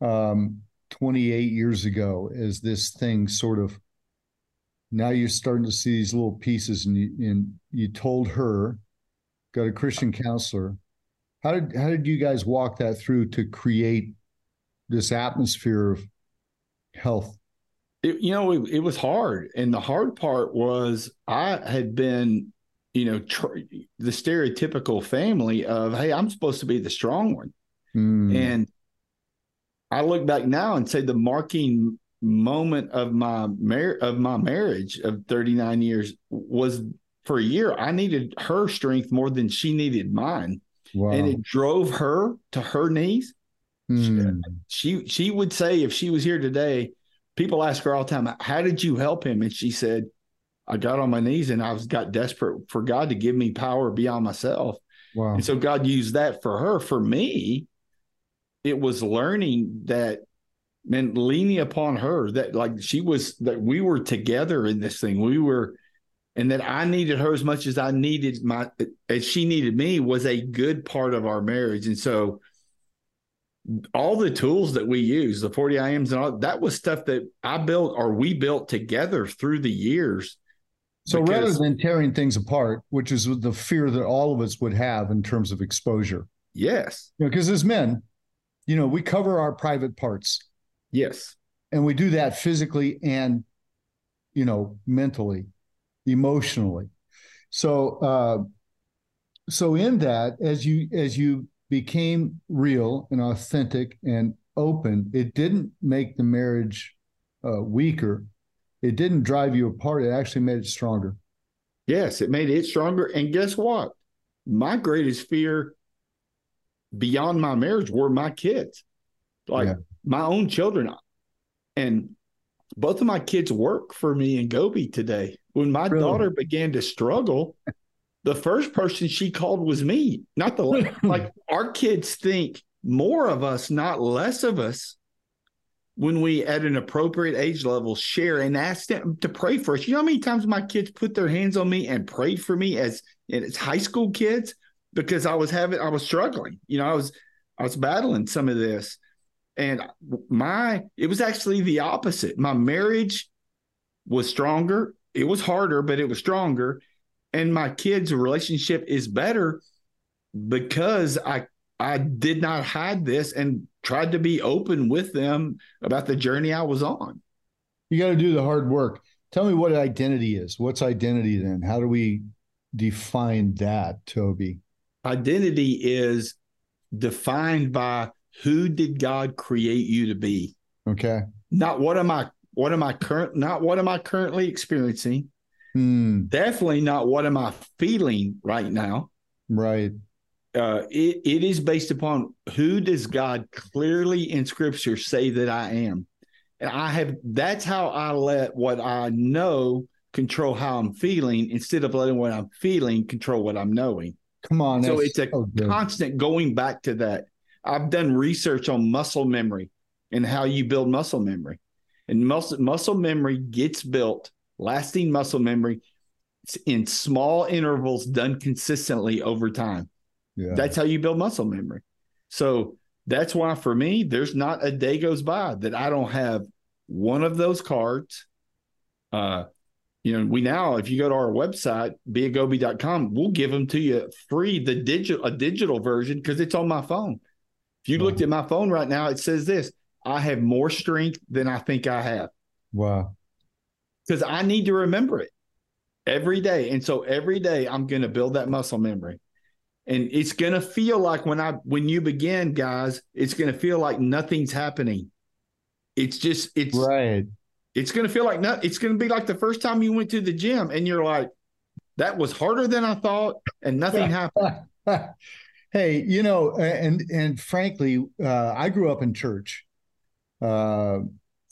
Um, 28 years ago, as this thing sort of. Now you're starting to see these little pieces, and you and you told her, got a Christian counselor. How did How did you guys walk that through to create this atmosphere of health? it, you know, it, it was hard. And the hard part was I had been, you know, tr- the stereotypical family of, hey, I'm supposed to be the strong one. Mm, And I look back now and say the marking moment of my mar- of my marriage of 39 years was for a year. I needed her strength more than she needed mine. wow. And it drove her to her knees Mm, she she would say if she was here today, people ask her all the time, "How did you help him?" And she said, "I got on my knees and I was got desperate for God to give me power beyond myself." wow. And so God used that for her. For me, it was learning that man leaning upon her that like she was that we were together in this thing. We were and that I needed her as much as I needed my as she needed me was a good part of our marriage. And so all the tools that we use, the 40 IMs and all that was stuff that I built or we built together through the years. So because- rather than tearing things apart, which is the fear that all of us would have in terms of exposure, Yes. you know, because as men, you know, we cover our private parts Yes. and we do that physically and, you know, mentally, emotionally. So, uh, so in that, as you as you became real and authentic and open, it didn't make the marriage uh, weaker. It didn't drive you apart. It actually made it stronger. Yes, it made it stronger. And guess what? My greatest fear beyond my marriage were my kids, like Yeah. my own children. And both of my kids work for me in Goby today. When my Really? daughter began to struggle, the first person she called was me, not the like our kids think more of us, not less of us. When we at an appropriate age level share and ask them to pray for us. You know how many times my kids put their hands on me and prayed for me as it's high school kids because I was having I was struggling. You know, I was I was battling some of this. And my it was actually the opposite. My marriage was stronger. It was harder, but it was stronger. And my kids' relationship is better because I I did not hide this and tried to be open with them about the journey I was on. You got to do the hard work. Tell me what identity is. What's identity then? How do we define that, Toby? Identity is defined by who did God create you to be? Okay. Not what am I what am I current not what am I currently experiencing? Hmm. Definitely not what am I feeling right now. Right. uh, it, it is based upon who does God clearly in scripture say that I am. And I have that's how I let what I know control how I'm feeling instead of letting what I'm feeling control what I'm knowing. Come on. So it's a so constant going back to that. I've done research on muscle memory and how you build muscle memory. And muscle muscle memory gets built, lasting muscle memory in small intervals done consistently over time. Yeah. That's how you build muscle memory. So that's why for me, there's not a day goes by that I don't have one of those cards. Uh, you know, we now, if you go to our website, beagoby.com, we'll give them to you free, the digital, a digital version, because it's on my phone. If you looked at my phone right now, it says this I have more strength than I think I have wow. Because I need to remember it every day. And so every day I'm going to build that muscle memory. And it's going to feel like when I when you begin, guys, it's going to feel like nothing's happening. It's just it's Right. it's going to feel like not it's going to be like the first time you went to the gym and you're like that was harder than I thought and nothing happened. hey, you know, and and frankly, uh, I grew up in church. Uh,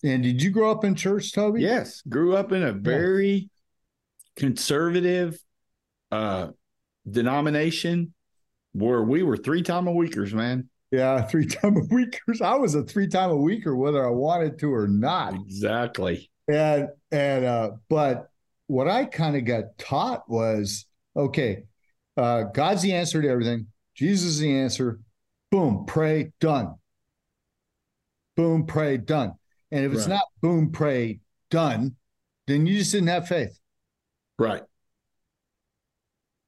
and did you grow up in church, Toby? Yes, grew up in a very conservative uh denomination where we were three time a weekers, man. Yeah, three time a weekers. I was a three time a weeker, whether I wanted to or not. Exactly. And and uh, but what I kind of got taught was okay, uh, God's the answer to everything. Jesus is the answer. Boom, pray, done. Boom, pray, done. And if it's Right. not boom, pray, done, then you just didn't have faith. Right.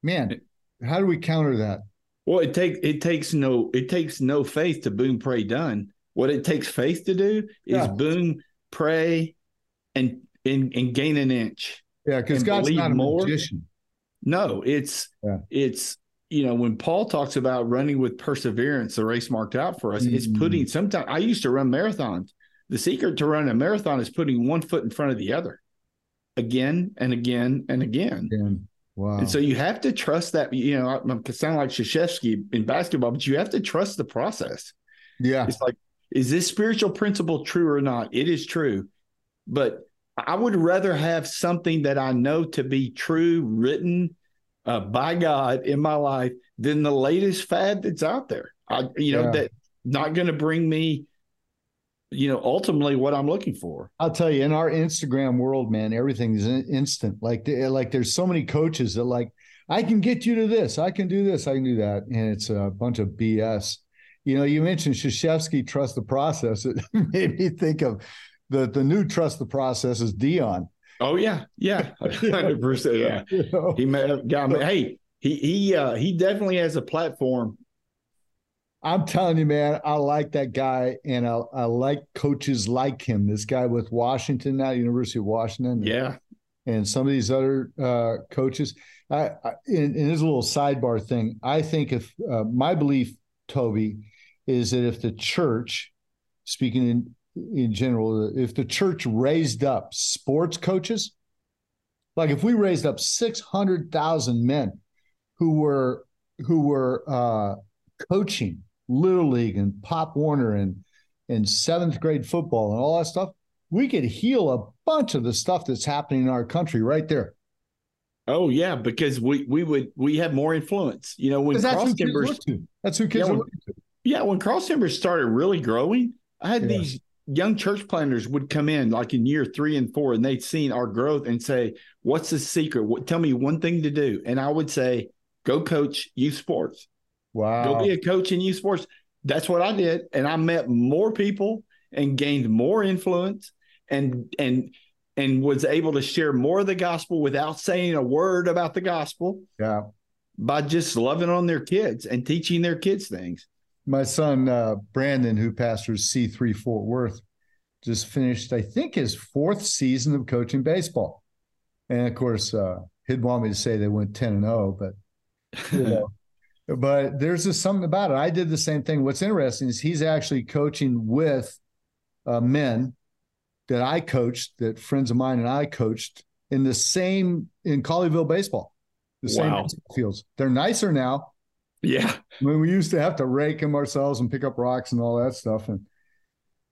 Man, how do we counter that? Well, it takes it takes no it takes no faith to boom pray done. What it takes faith to do is Yeah. boom pray and and and gain an inch. Yeah, because God's not a more. magician. No, it's Yeah. it's you know when Paul talks about running with perseverance, the race marked out for us. It's Mm. putting sometimes I used to run marathons. The secret to running a marathon is putting one foot in front of the other, again and again and again. And, wow. And so you have to trust that. You know, I, I sound like Krzyzewski in basketball, but you have to trust the process. yeah. It's like, is this spiritual principle true or not? It is true, but I would rather have something that I know to be true, written uh, by God in my life, than the latest fad that's out there. I, you know, Yeah. that not going to bring me, you know, ultimately what I'm looking for. I'll tell you, in our Instagram world, man, everything's in- instant. Like, like there's so many coaches that like, I can get you to this, I can do this, I can do that, and it's a bunch of BS. You know, you mentioned Krzyzewski, trust the process. It made me think of the the new trust the process is Deion. Oh yeah, yeah, hundred percent. Yeah, You know? he may have got me. Hey, he he uh, he definitely has a platform. I'm telling you, man, I like that guy, and I, I like coaches like him. This guy with Washington now, University of Washington. Yeah, and some of these other uh, coaches. I, I in, in this little sidebar thing, I think if uh, my belief, Toby, is that if the church, speaking in in general, if the church raised up sports coaches, like if we raised up six hundred thousand men who were who were uh, coaching little league and Pop Warner and and seventh grade football and all that stuff, we could heal a bunch of the stuff that's happening in our country right there. Oh yeah, because we we would we have more influence. You know, when Cross Timbers. That's who kids Yeah, to. Yeah, when Cross Timbers started really growing, I had Yeah. these young church planters would come in like in year three and four, and they'd seen our growth and say, "What's the secret? What, tell me one thing to do." And I would say, "Go coach youth sports. Wow. Go be a coach in youth sports." That's what I did, and I met more people and gained more influence, and and and was able to share more of the gospel without saying a word about the gospel yeah. by just loving on their kids and teaching their kids things. My son uh, Brandon, who pastors C3 Fort Worth, just finished, I think, his fourth season of coaching baseball. And of course, uh, he'd want me to say they went 10 and 0, but you know. But there's just something about it. I did the same thing. What's interesting is he's actually coaching with uh, men that I coached, that friends of mine and I coached in the same in Colleyville baseball, the same Wow. baseball fields. They're nicer now. yeah. I mean, we used to have to rake them ourselves and pick up rocks and all that stuff. And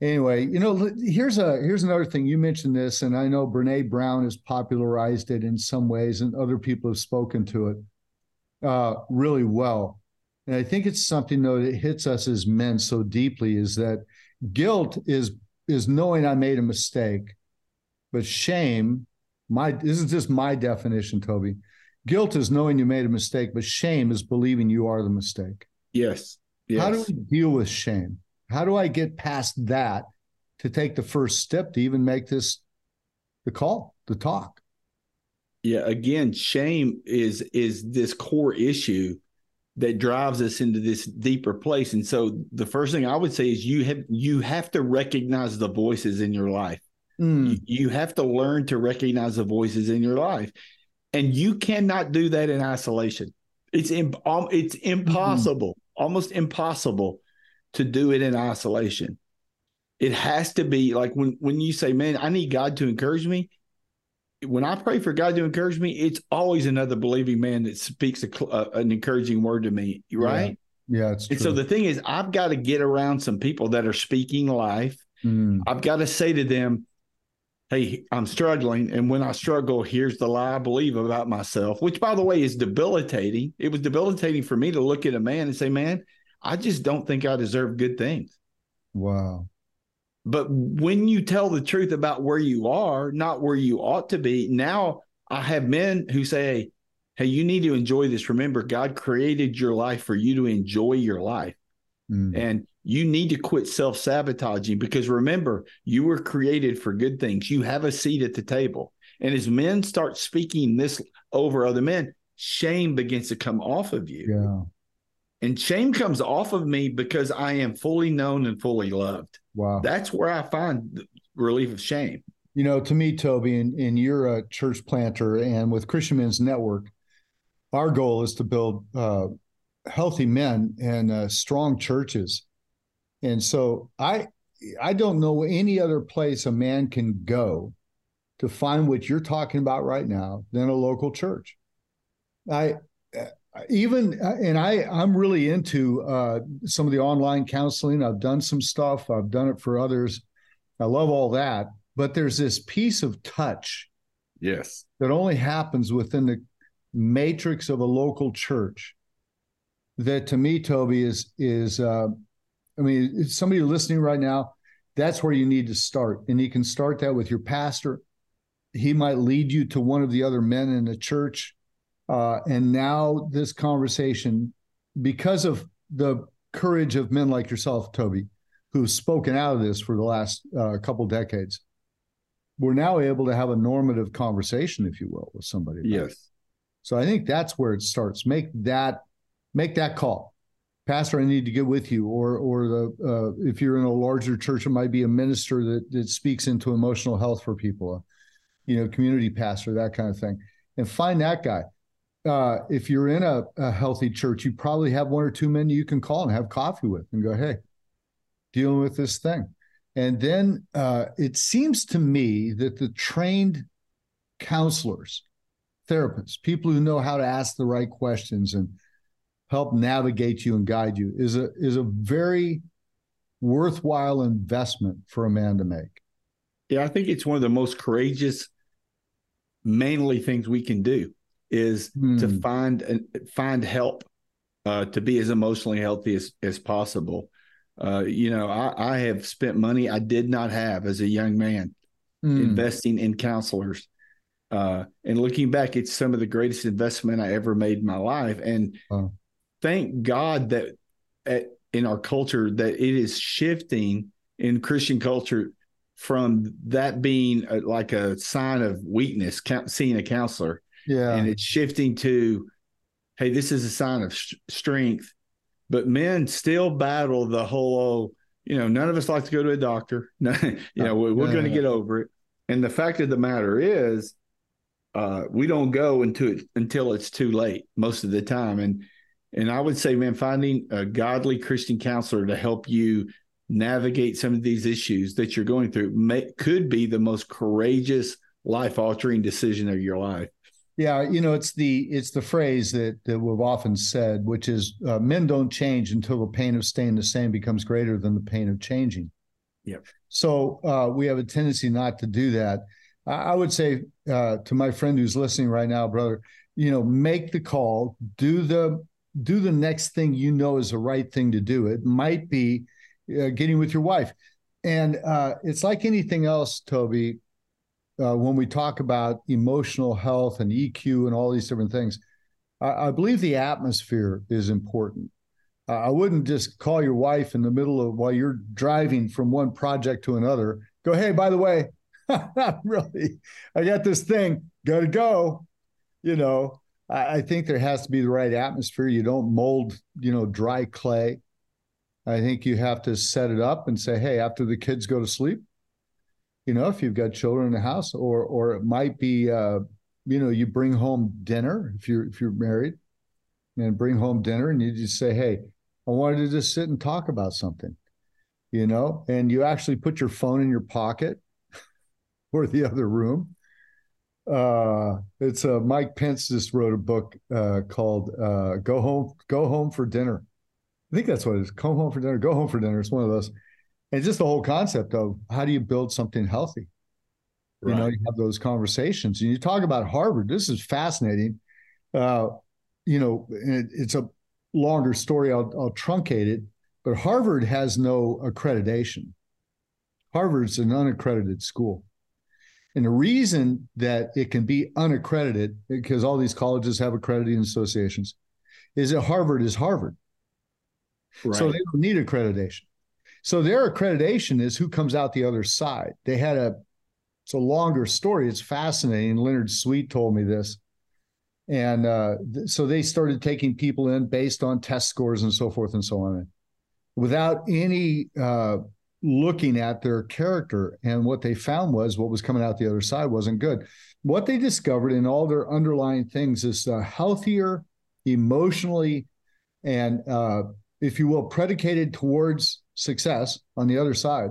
anyway, you know, here's a here's another thing. You mentioned this, and I know Brene Brown has popularized it in some ways, and other people have spoken to it uh, really well. And I think it's something though that hits us as men so deeply is that guilt is is knowing I made a mistake, but shame, my this is just my definition, Toby. Guilt is knowing you made a mistake, but shame is believing you are the mistake. Yes. Yes. How do we deal with shame? How do I get past that to take the first step to even make this the call, the talk? Yeah. Again, shame is is this core issue that drives us into this deeper place. And so the first thing I would say is you have you have to recognize the voices in your life. Mm, You, you have to learn to recognize the voices in your life. And you cannot do that in isolation. It's im- um, it's impossible, almost impossible to do it in isolation. It has to be like when when you say, "Man, I need God to encourage me." When I pray for God to encourage me, it's always another believing man that speaks a, uh, an encouraging word to me, right? yeah, it's true. And so the thing is, I've got to get around some people that are speaking life Mm, I've got to say to them, hey, I'm struggling. And when I struggle, here's the lie I believe about myself, which, by the way, is debilitating. It was debilitating for me to look at a man and say, man, I just don't think I deserve good things. wow. But when you tell the truth about where you are, not where you ought to be, now I have men who say, hey, you need to enjoy this. Remember, God created your life for you to enjoy your life. Mm, And you need to quit self sabotaging because remember, you were created for good things. You have a seat at the table. And as men start speaking this over other men, shame begins to come off of you. yeah. And shame comes off of me because I am fully known and fully loved. Wow. That's where I find relief of shame. You know, to me, Toby, and, and you're a church planter, and with Christian Men's Network, our goal is to build uh, healthy men and uh, strong churches. And so I, I don't know any other place a man can go to find what you're talking about right now than a local church. I even and I I'm really into uh, some of the online counseling. I've done some stuff. I've done it for others. I love all that, but there's this piece of touch Yes. that only happens within the matrix of a local church. That to me, Toby is is uh, I mean, somebody listening right now. That's where you need to start, and you can start that with your pastor. He might lead you to one of the other men in the church, uh, and now this conversation, because of the courage of men like yourself, Toby, who've spoken out of this for the last uh, couple decades, we're now able to have a normative conversation, if you will, with somebody. about it. Yes. So I think that's where it starts. Make that make that call. Pastor, I need to get with you, or or the uh, if you're in a larger church, it might be a minister that that speaks into emotional health for people, you know, community pastor, that kind of thing, and find that guy. Uh, if you're in a, a healthy church, you probably have one or two men you can call and have coffee with and go, hey, dealing with this thing. And then uh, it seems to me that the trained counselors, therapists, people who know how to ask the right questions and help navigate you and guide you is a is a very worthwhile investment for a man to make. Yeah, I think it's one of the most courageous, manly things we can do is Hmm. to find find help uh, to be as emotionally healthy as, as possible. Uh, you know, I, I have spent money I did not have as a young man Mm. investing in counselors. Uh, and looking back, it's some of the greatest investment I ever made in my life. And Wow. thank God that at, in our culture that it is shifting in Christian culture from that being a, like a sign of weakness, seeing a counselor, Yeah. and it's shifting to, hey, this is a sign of sh- strength. But men still battle the whole, oh, you know, none of us like to go to a doctor. You know, we're, we're going to get over it. And the fact of the matter is, uh, we don't go into it until it's too late most of the time. And and I would say, man, finding a godly Christian counselor to help you navigate some of these issues that you're going through may, could be the most courageous, life altering decision of your life. Yeah, you know, it's the it's the phrase that that we've often said, which is uh, men don't change until the pain of staying the same becomes greater than the pain of changing. Yeah. So uh, we have a tendency not to do that. I, I would say uh, to my friend who's listening right now, brother, you know, make the call, do the do the next thing you know is the right thing to do. It might be uh, getting with your wife, and uh, it's like anything else, Toby uh, when we talk about emotional health and EQ and all these different things, I, I believe the atmosphere is important. Uh, I wouldn't just call your wife in the middle of while you're driving from one project to another. Go, hey, by the way, not really. I got this thing. Got to go. You know, I, I think there has to be the right atmosphere. You don't mold, you know, dry clay. I think you have to set it up and say, hey, after the kids go to sleep, you know, if you've got children in the house, or or it might be, uh, you know, you bring home dinner if you're if you're married, and bring home dinner, and you just say, hey, I wanted to just sit and talk about something, you know, and you actually put your phone in your pocket or the other room. Uh, it's uh, Mike Pence just wrote a book uh, called uh, "Go Home, Go Home for Dinner." I think that's what it is. Go home for dinner. Go home for dinner. It's one of those. And just the whole concept of how do you build something healthy? You know, you have those conversations and you talk about Harvard. This is fascinating. Uh, you know, it, it's a longer story. I'll, I'll truncate it, but Harvard has no accreditation. Harvard's an unaccredited school. And the reason that it can be unaccredited, because all these colleges have accrediting associations, is that Harvard is Harvard. Right. So they don't need accreditation. So their accreditation is who comes out the other side. They had a it's a longer story. It's fascinating. Leonard Sweet told me this. And uh, th- so they started taking people in based on test scores and so forth and so on, without any uh, looking at their character. And what they found was what was coming out the other side wasn't good. What they discovered in all their underlying things is a healthier, emotionally, and uh, if you will, predicated towards success on the other side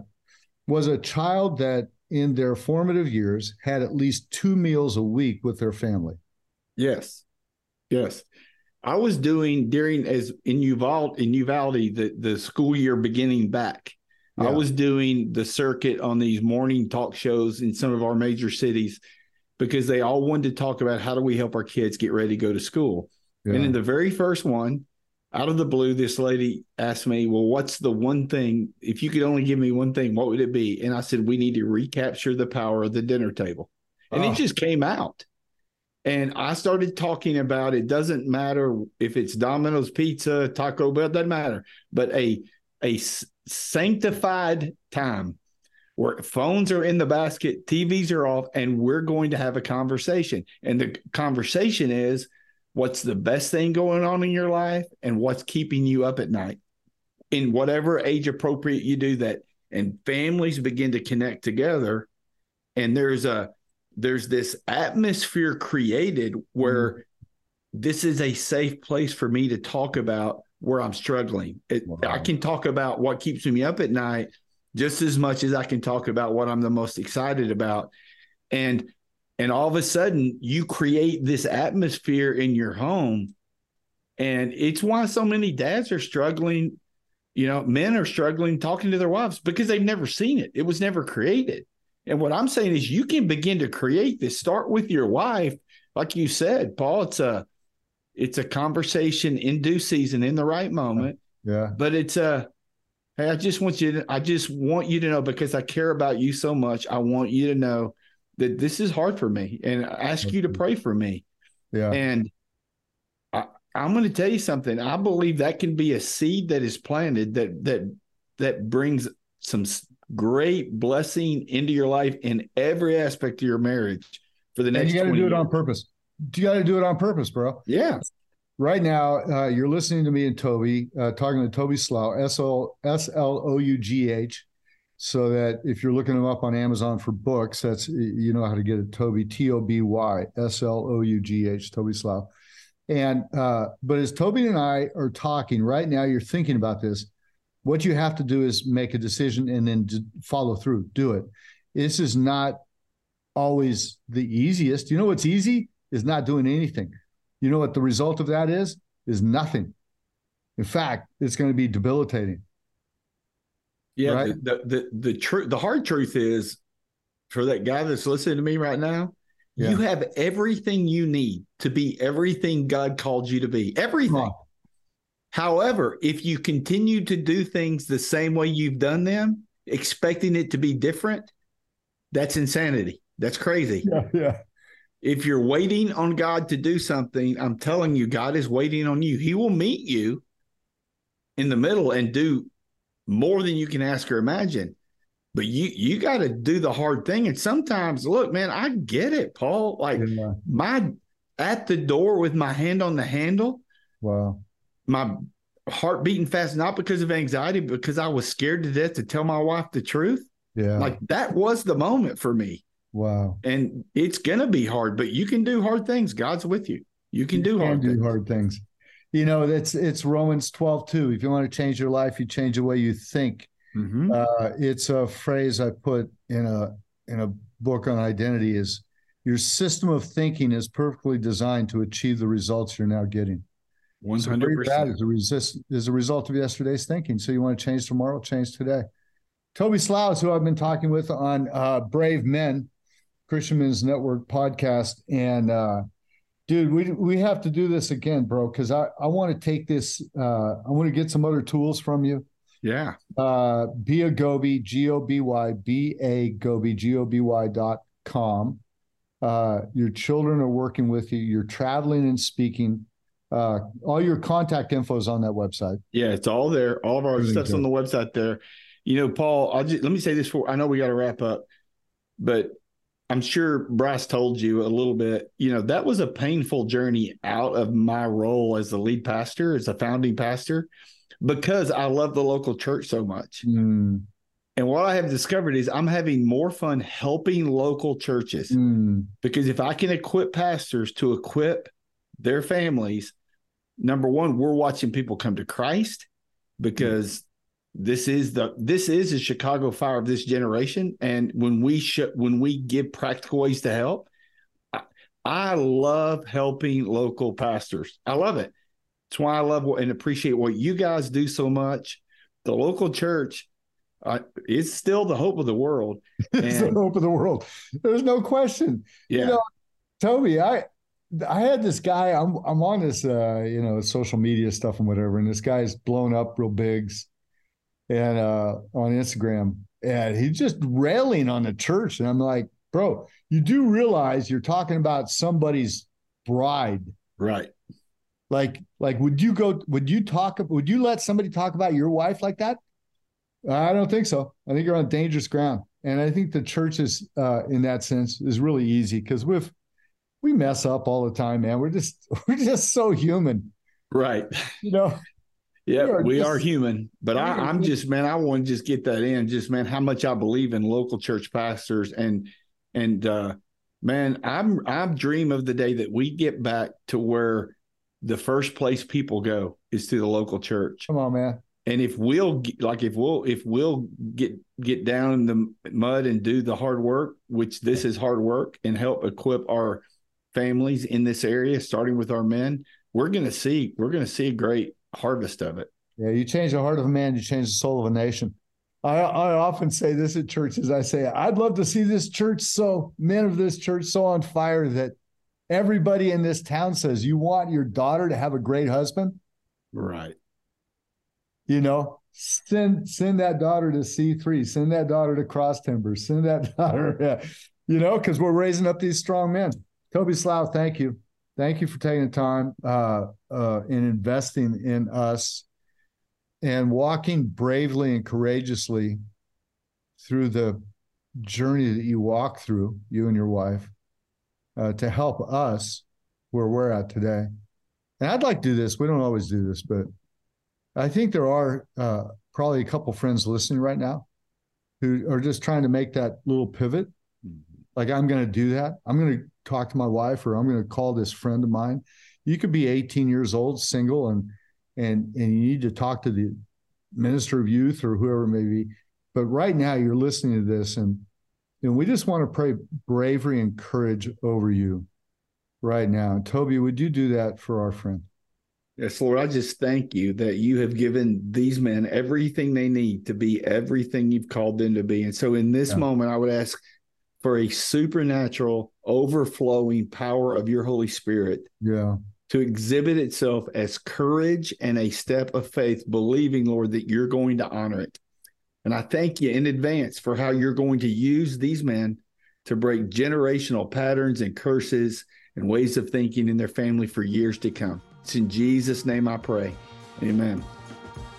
was a child that in their formative years had at least two meals a week with their family. Yes. Yes. I was doing during as in Uvalde in Uvalde the the school year beginning back. I was doing the circuit on these morning talk shows in some of our major cities because they all wanted to talk about how do we help our kids get ready to go to school. And in the very first one, out of the blue, this lady asked me, Well, what's the one thing? If you could only give me one thing, what would it be? And I said, We need to recapture the power of the dinner table. And Oh. it ah. just came out. And I started talking about it doesn't matter if it's Domino's Pizza, Taco Bell, doesn't matter, but a, a sanctified time where phones are in the basket, TVs are off, and we're going to have a conversation. And the conversation is what's the best thing going on in your life and what's keeping you up at night in whatever age appropriate you do that. And families begin to connect together. And there's a there's this atmosphere created where mm-hmm. this is a safe place for me to talk about where I'm struggling. It, Wow. I can talk about what keeps me up at night just as much as I can talk about what I'm the most excited about. And and all of a sudden you create this atmosphere in your home. And it's why so many dads are struggling you know men are struggling talking to their wives because they've never seen it. It was never created. And what i'm saying is you can begin to create this. Start with your wife. Like you said paul it's a it's a conversation in due season in the right moment. Yeah. but it's a hey i just want you to i just want you to know because i care about you so much. I want you to know that this is hard for me and i ask you to pray for me Yeah. and I, I'm going to tell you something. I believe that can be a seed that is planted that that that brings some great blessing into your life in every aspect of your marriage for the next. And you got to 20 do it on purpose. You got to do it on purpose, bro. Yeah, Right now, uh, you're listening to me and Toby uh, talking to Toby Slough, S O S L O U G H. So that if you're looking him up on Amazon for books, that's you know how to get it. Toby T O B Y S L O U G H. Toby Slough. And uh, but as Toby and I are talking right now, you're thinking about this. What you have to do is make a decision and then follow through. Do it. This is not always the easiest. You know what's easy is not doing anything. You know what the result of that is? Is nothing. In fact, it's going to be debilitating. Yeah. Right. The the the, the truth, the hard truth is, for that guy that's listening to me right now, Yeah. you have everything you need to be everything God called you to be. Everything. However, if you continue to do things the same way you've done them, expecting it to be different, that's insanity. That's crazy. Yeah, yeah. If you're waiting on God to do something, I'm telling you, God is waiting on you. He will meet you in the middle and do more than you can ask or imagine. But you you got to do the hard thing. And sometimes, look, man, I get it, Paul. Like Yeah. my at the door with my hand on the handle, Wow. my heart beating fast, not because of anxiety, because I was scared to death to tell my wife the truth. Yeah. Like that was the moment for me. wow. And it's gonna be hard, but you can do hard things. God's with you. You can do You hard do things. hard things. You know, it's it's Romans 12 too. If you want to change your life, you change the way you think. Mhm. Uh, it's a phrase I put in a in a book on identity is your system of thinking is perfectly designed to achieve the results you're now getting. One So where hundred you're at percent. is a resist is a result of yesterday's thinking. So you want to change tomorrow, change today. Toby Slough who I've been talking with on uh, Brave Men, Christian Men's Network podcast. And uh, dude, we we have to do this again, bro, because I, I want to take this, uh, I want to get some other tools from you. Yeah. Uh, be a Goby, G O B Y, B A Goby, G O B Y dot com. Uh, your children are working with you. You're traveling and speaking. Uh, all your contact info is on that website. Yeah, it's all there. All of our stuff's on the website there. You know, Paul, I'll just let me say this for I know we got to wrap up, but I'm sure Bryce told you a little bit. You know, that was a painful journey out of my role as the lead pastor, as a founding pastor, because I love the local church so much. Mm, And what I have discovered is I'm having more fun helping local churches mm, because if I can equip pastors to equip their families, number one, we're watching people come to Christ because this is the this is the Chicago fire of this generation. And when we sh- when we give practical ways to help, I, I love helping local pastors. I love it. That's why I love what, and appreciate what you guys do so much. The local church uh, is still the hope of the world. it's the hope of the world. There's no question. Yeah. know, Toby, I I had this guy. I'm I'm on this uh, you know social media stuff and whatever, and this guy's blown up real bigs, and uh, on Instagram, and he's just railing on the church, and I'm like, bro, you do realize you're talking about somebody's bride. right. Like, like, would you go? Would you talk? Would you let somebody talk about your wife like that? I don't think so. I think you're on dangerous ground, and I think the church is, uh, in that sense, is really easy because we've we mess up all the time, man. We're just we're just so human, Right. you know. Yeah, We are we just- are human. But I, I'm just- man, I want to just get that in. Just man, how much I believe in local church pastors and and uh man, I'm I dream of the day that we get back to where the first place people go is to the local church. Come on, man. And if we'll get- like if we'll if we'll get get down in the mud and do the hard work, which this is hard work, and help equip our families in this area, starting with our men, we're gonna see we're gonna see a great harvest of it. Yeah, you change the heart of a man, you change the soul of a nation. I, I often say this at churches. I say, I'd love to see this church so, men of this church so on fire that everybody in this town says, You want your daughter to have a great husband? Right. You know, send send that daughter to C3, send that daughter to Cross Timber, send that daughter, yeah, you know, because we're raising up these strong men. Toby Slough, thank you. Thank you for taking the time uh, uh, in investing in us and walking bravely and courageously through the journey that you walk through, you and your wife, uh, to help us where we're at today. And I'd like to do this. We don't always do this, but I think there are uh, probably a couple friends listening right now who are just trying to make that little pivot. Like, I'm going to do that. I'm going to talk to my wife or I'm going to call this friend of mine. You could be 18 years old, single, and and and you need to talk to the minister of youth or whoever it may be. But right now you're listening to this and and we just want to pray bravery and courage over you right now. And Toby, would you do that for our friend? Yes, Lord, I just thank you that you have given these men everything they need to be everything you've called them to be. And so in this Yeah. moment, I would ask for a supernatural, overflowing power of your Holy Spirit Yeah. to exhibit itself as courage and a step of faith, believing, Lord, that you're going to honor it. And I thank you in advance for how you're going to use these men to break generational patterns and curses and ways of thinking in their family for years to come. It's in Jesus' name I pray. Amen.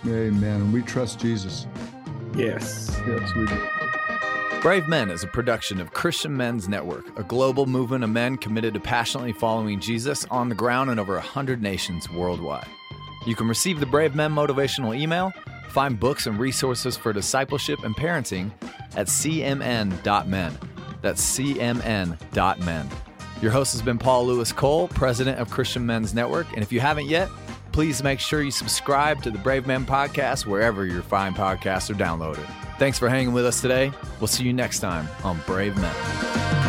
Amen. And we trust Jesus. Yes. Yes, we do. Brave Men is a production of Christian Men's Network, a global movement of men committed to passionately following Jesus on the ground in over 100 nations worldwide. You can receive the Brave Men motivational email, find books and resources for discipleship and parenting at cmn.men. That's cmn.men. Your host has been Paul Louis Cole, president of Christian Men's Network. And if you haven't yet, please make sure you subscribe to the Brave Men podcast wherever your fine podcasts are downloaded. Thanks for hanging with us today. We'll see you next time on Brave Men.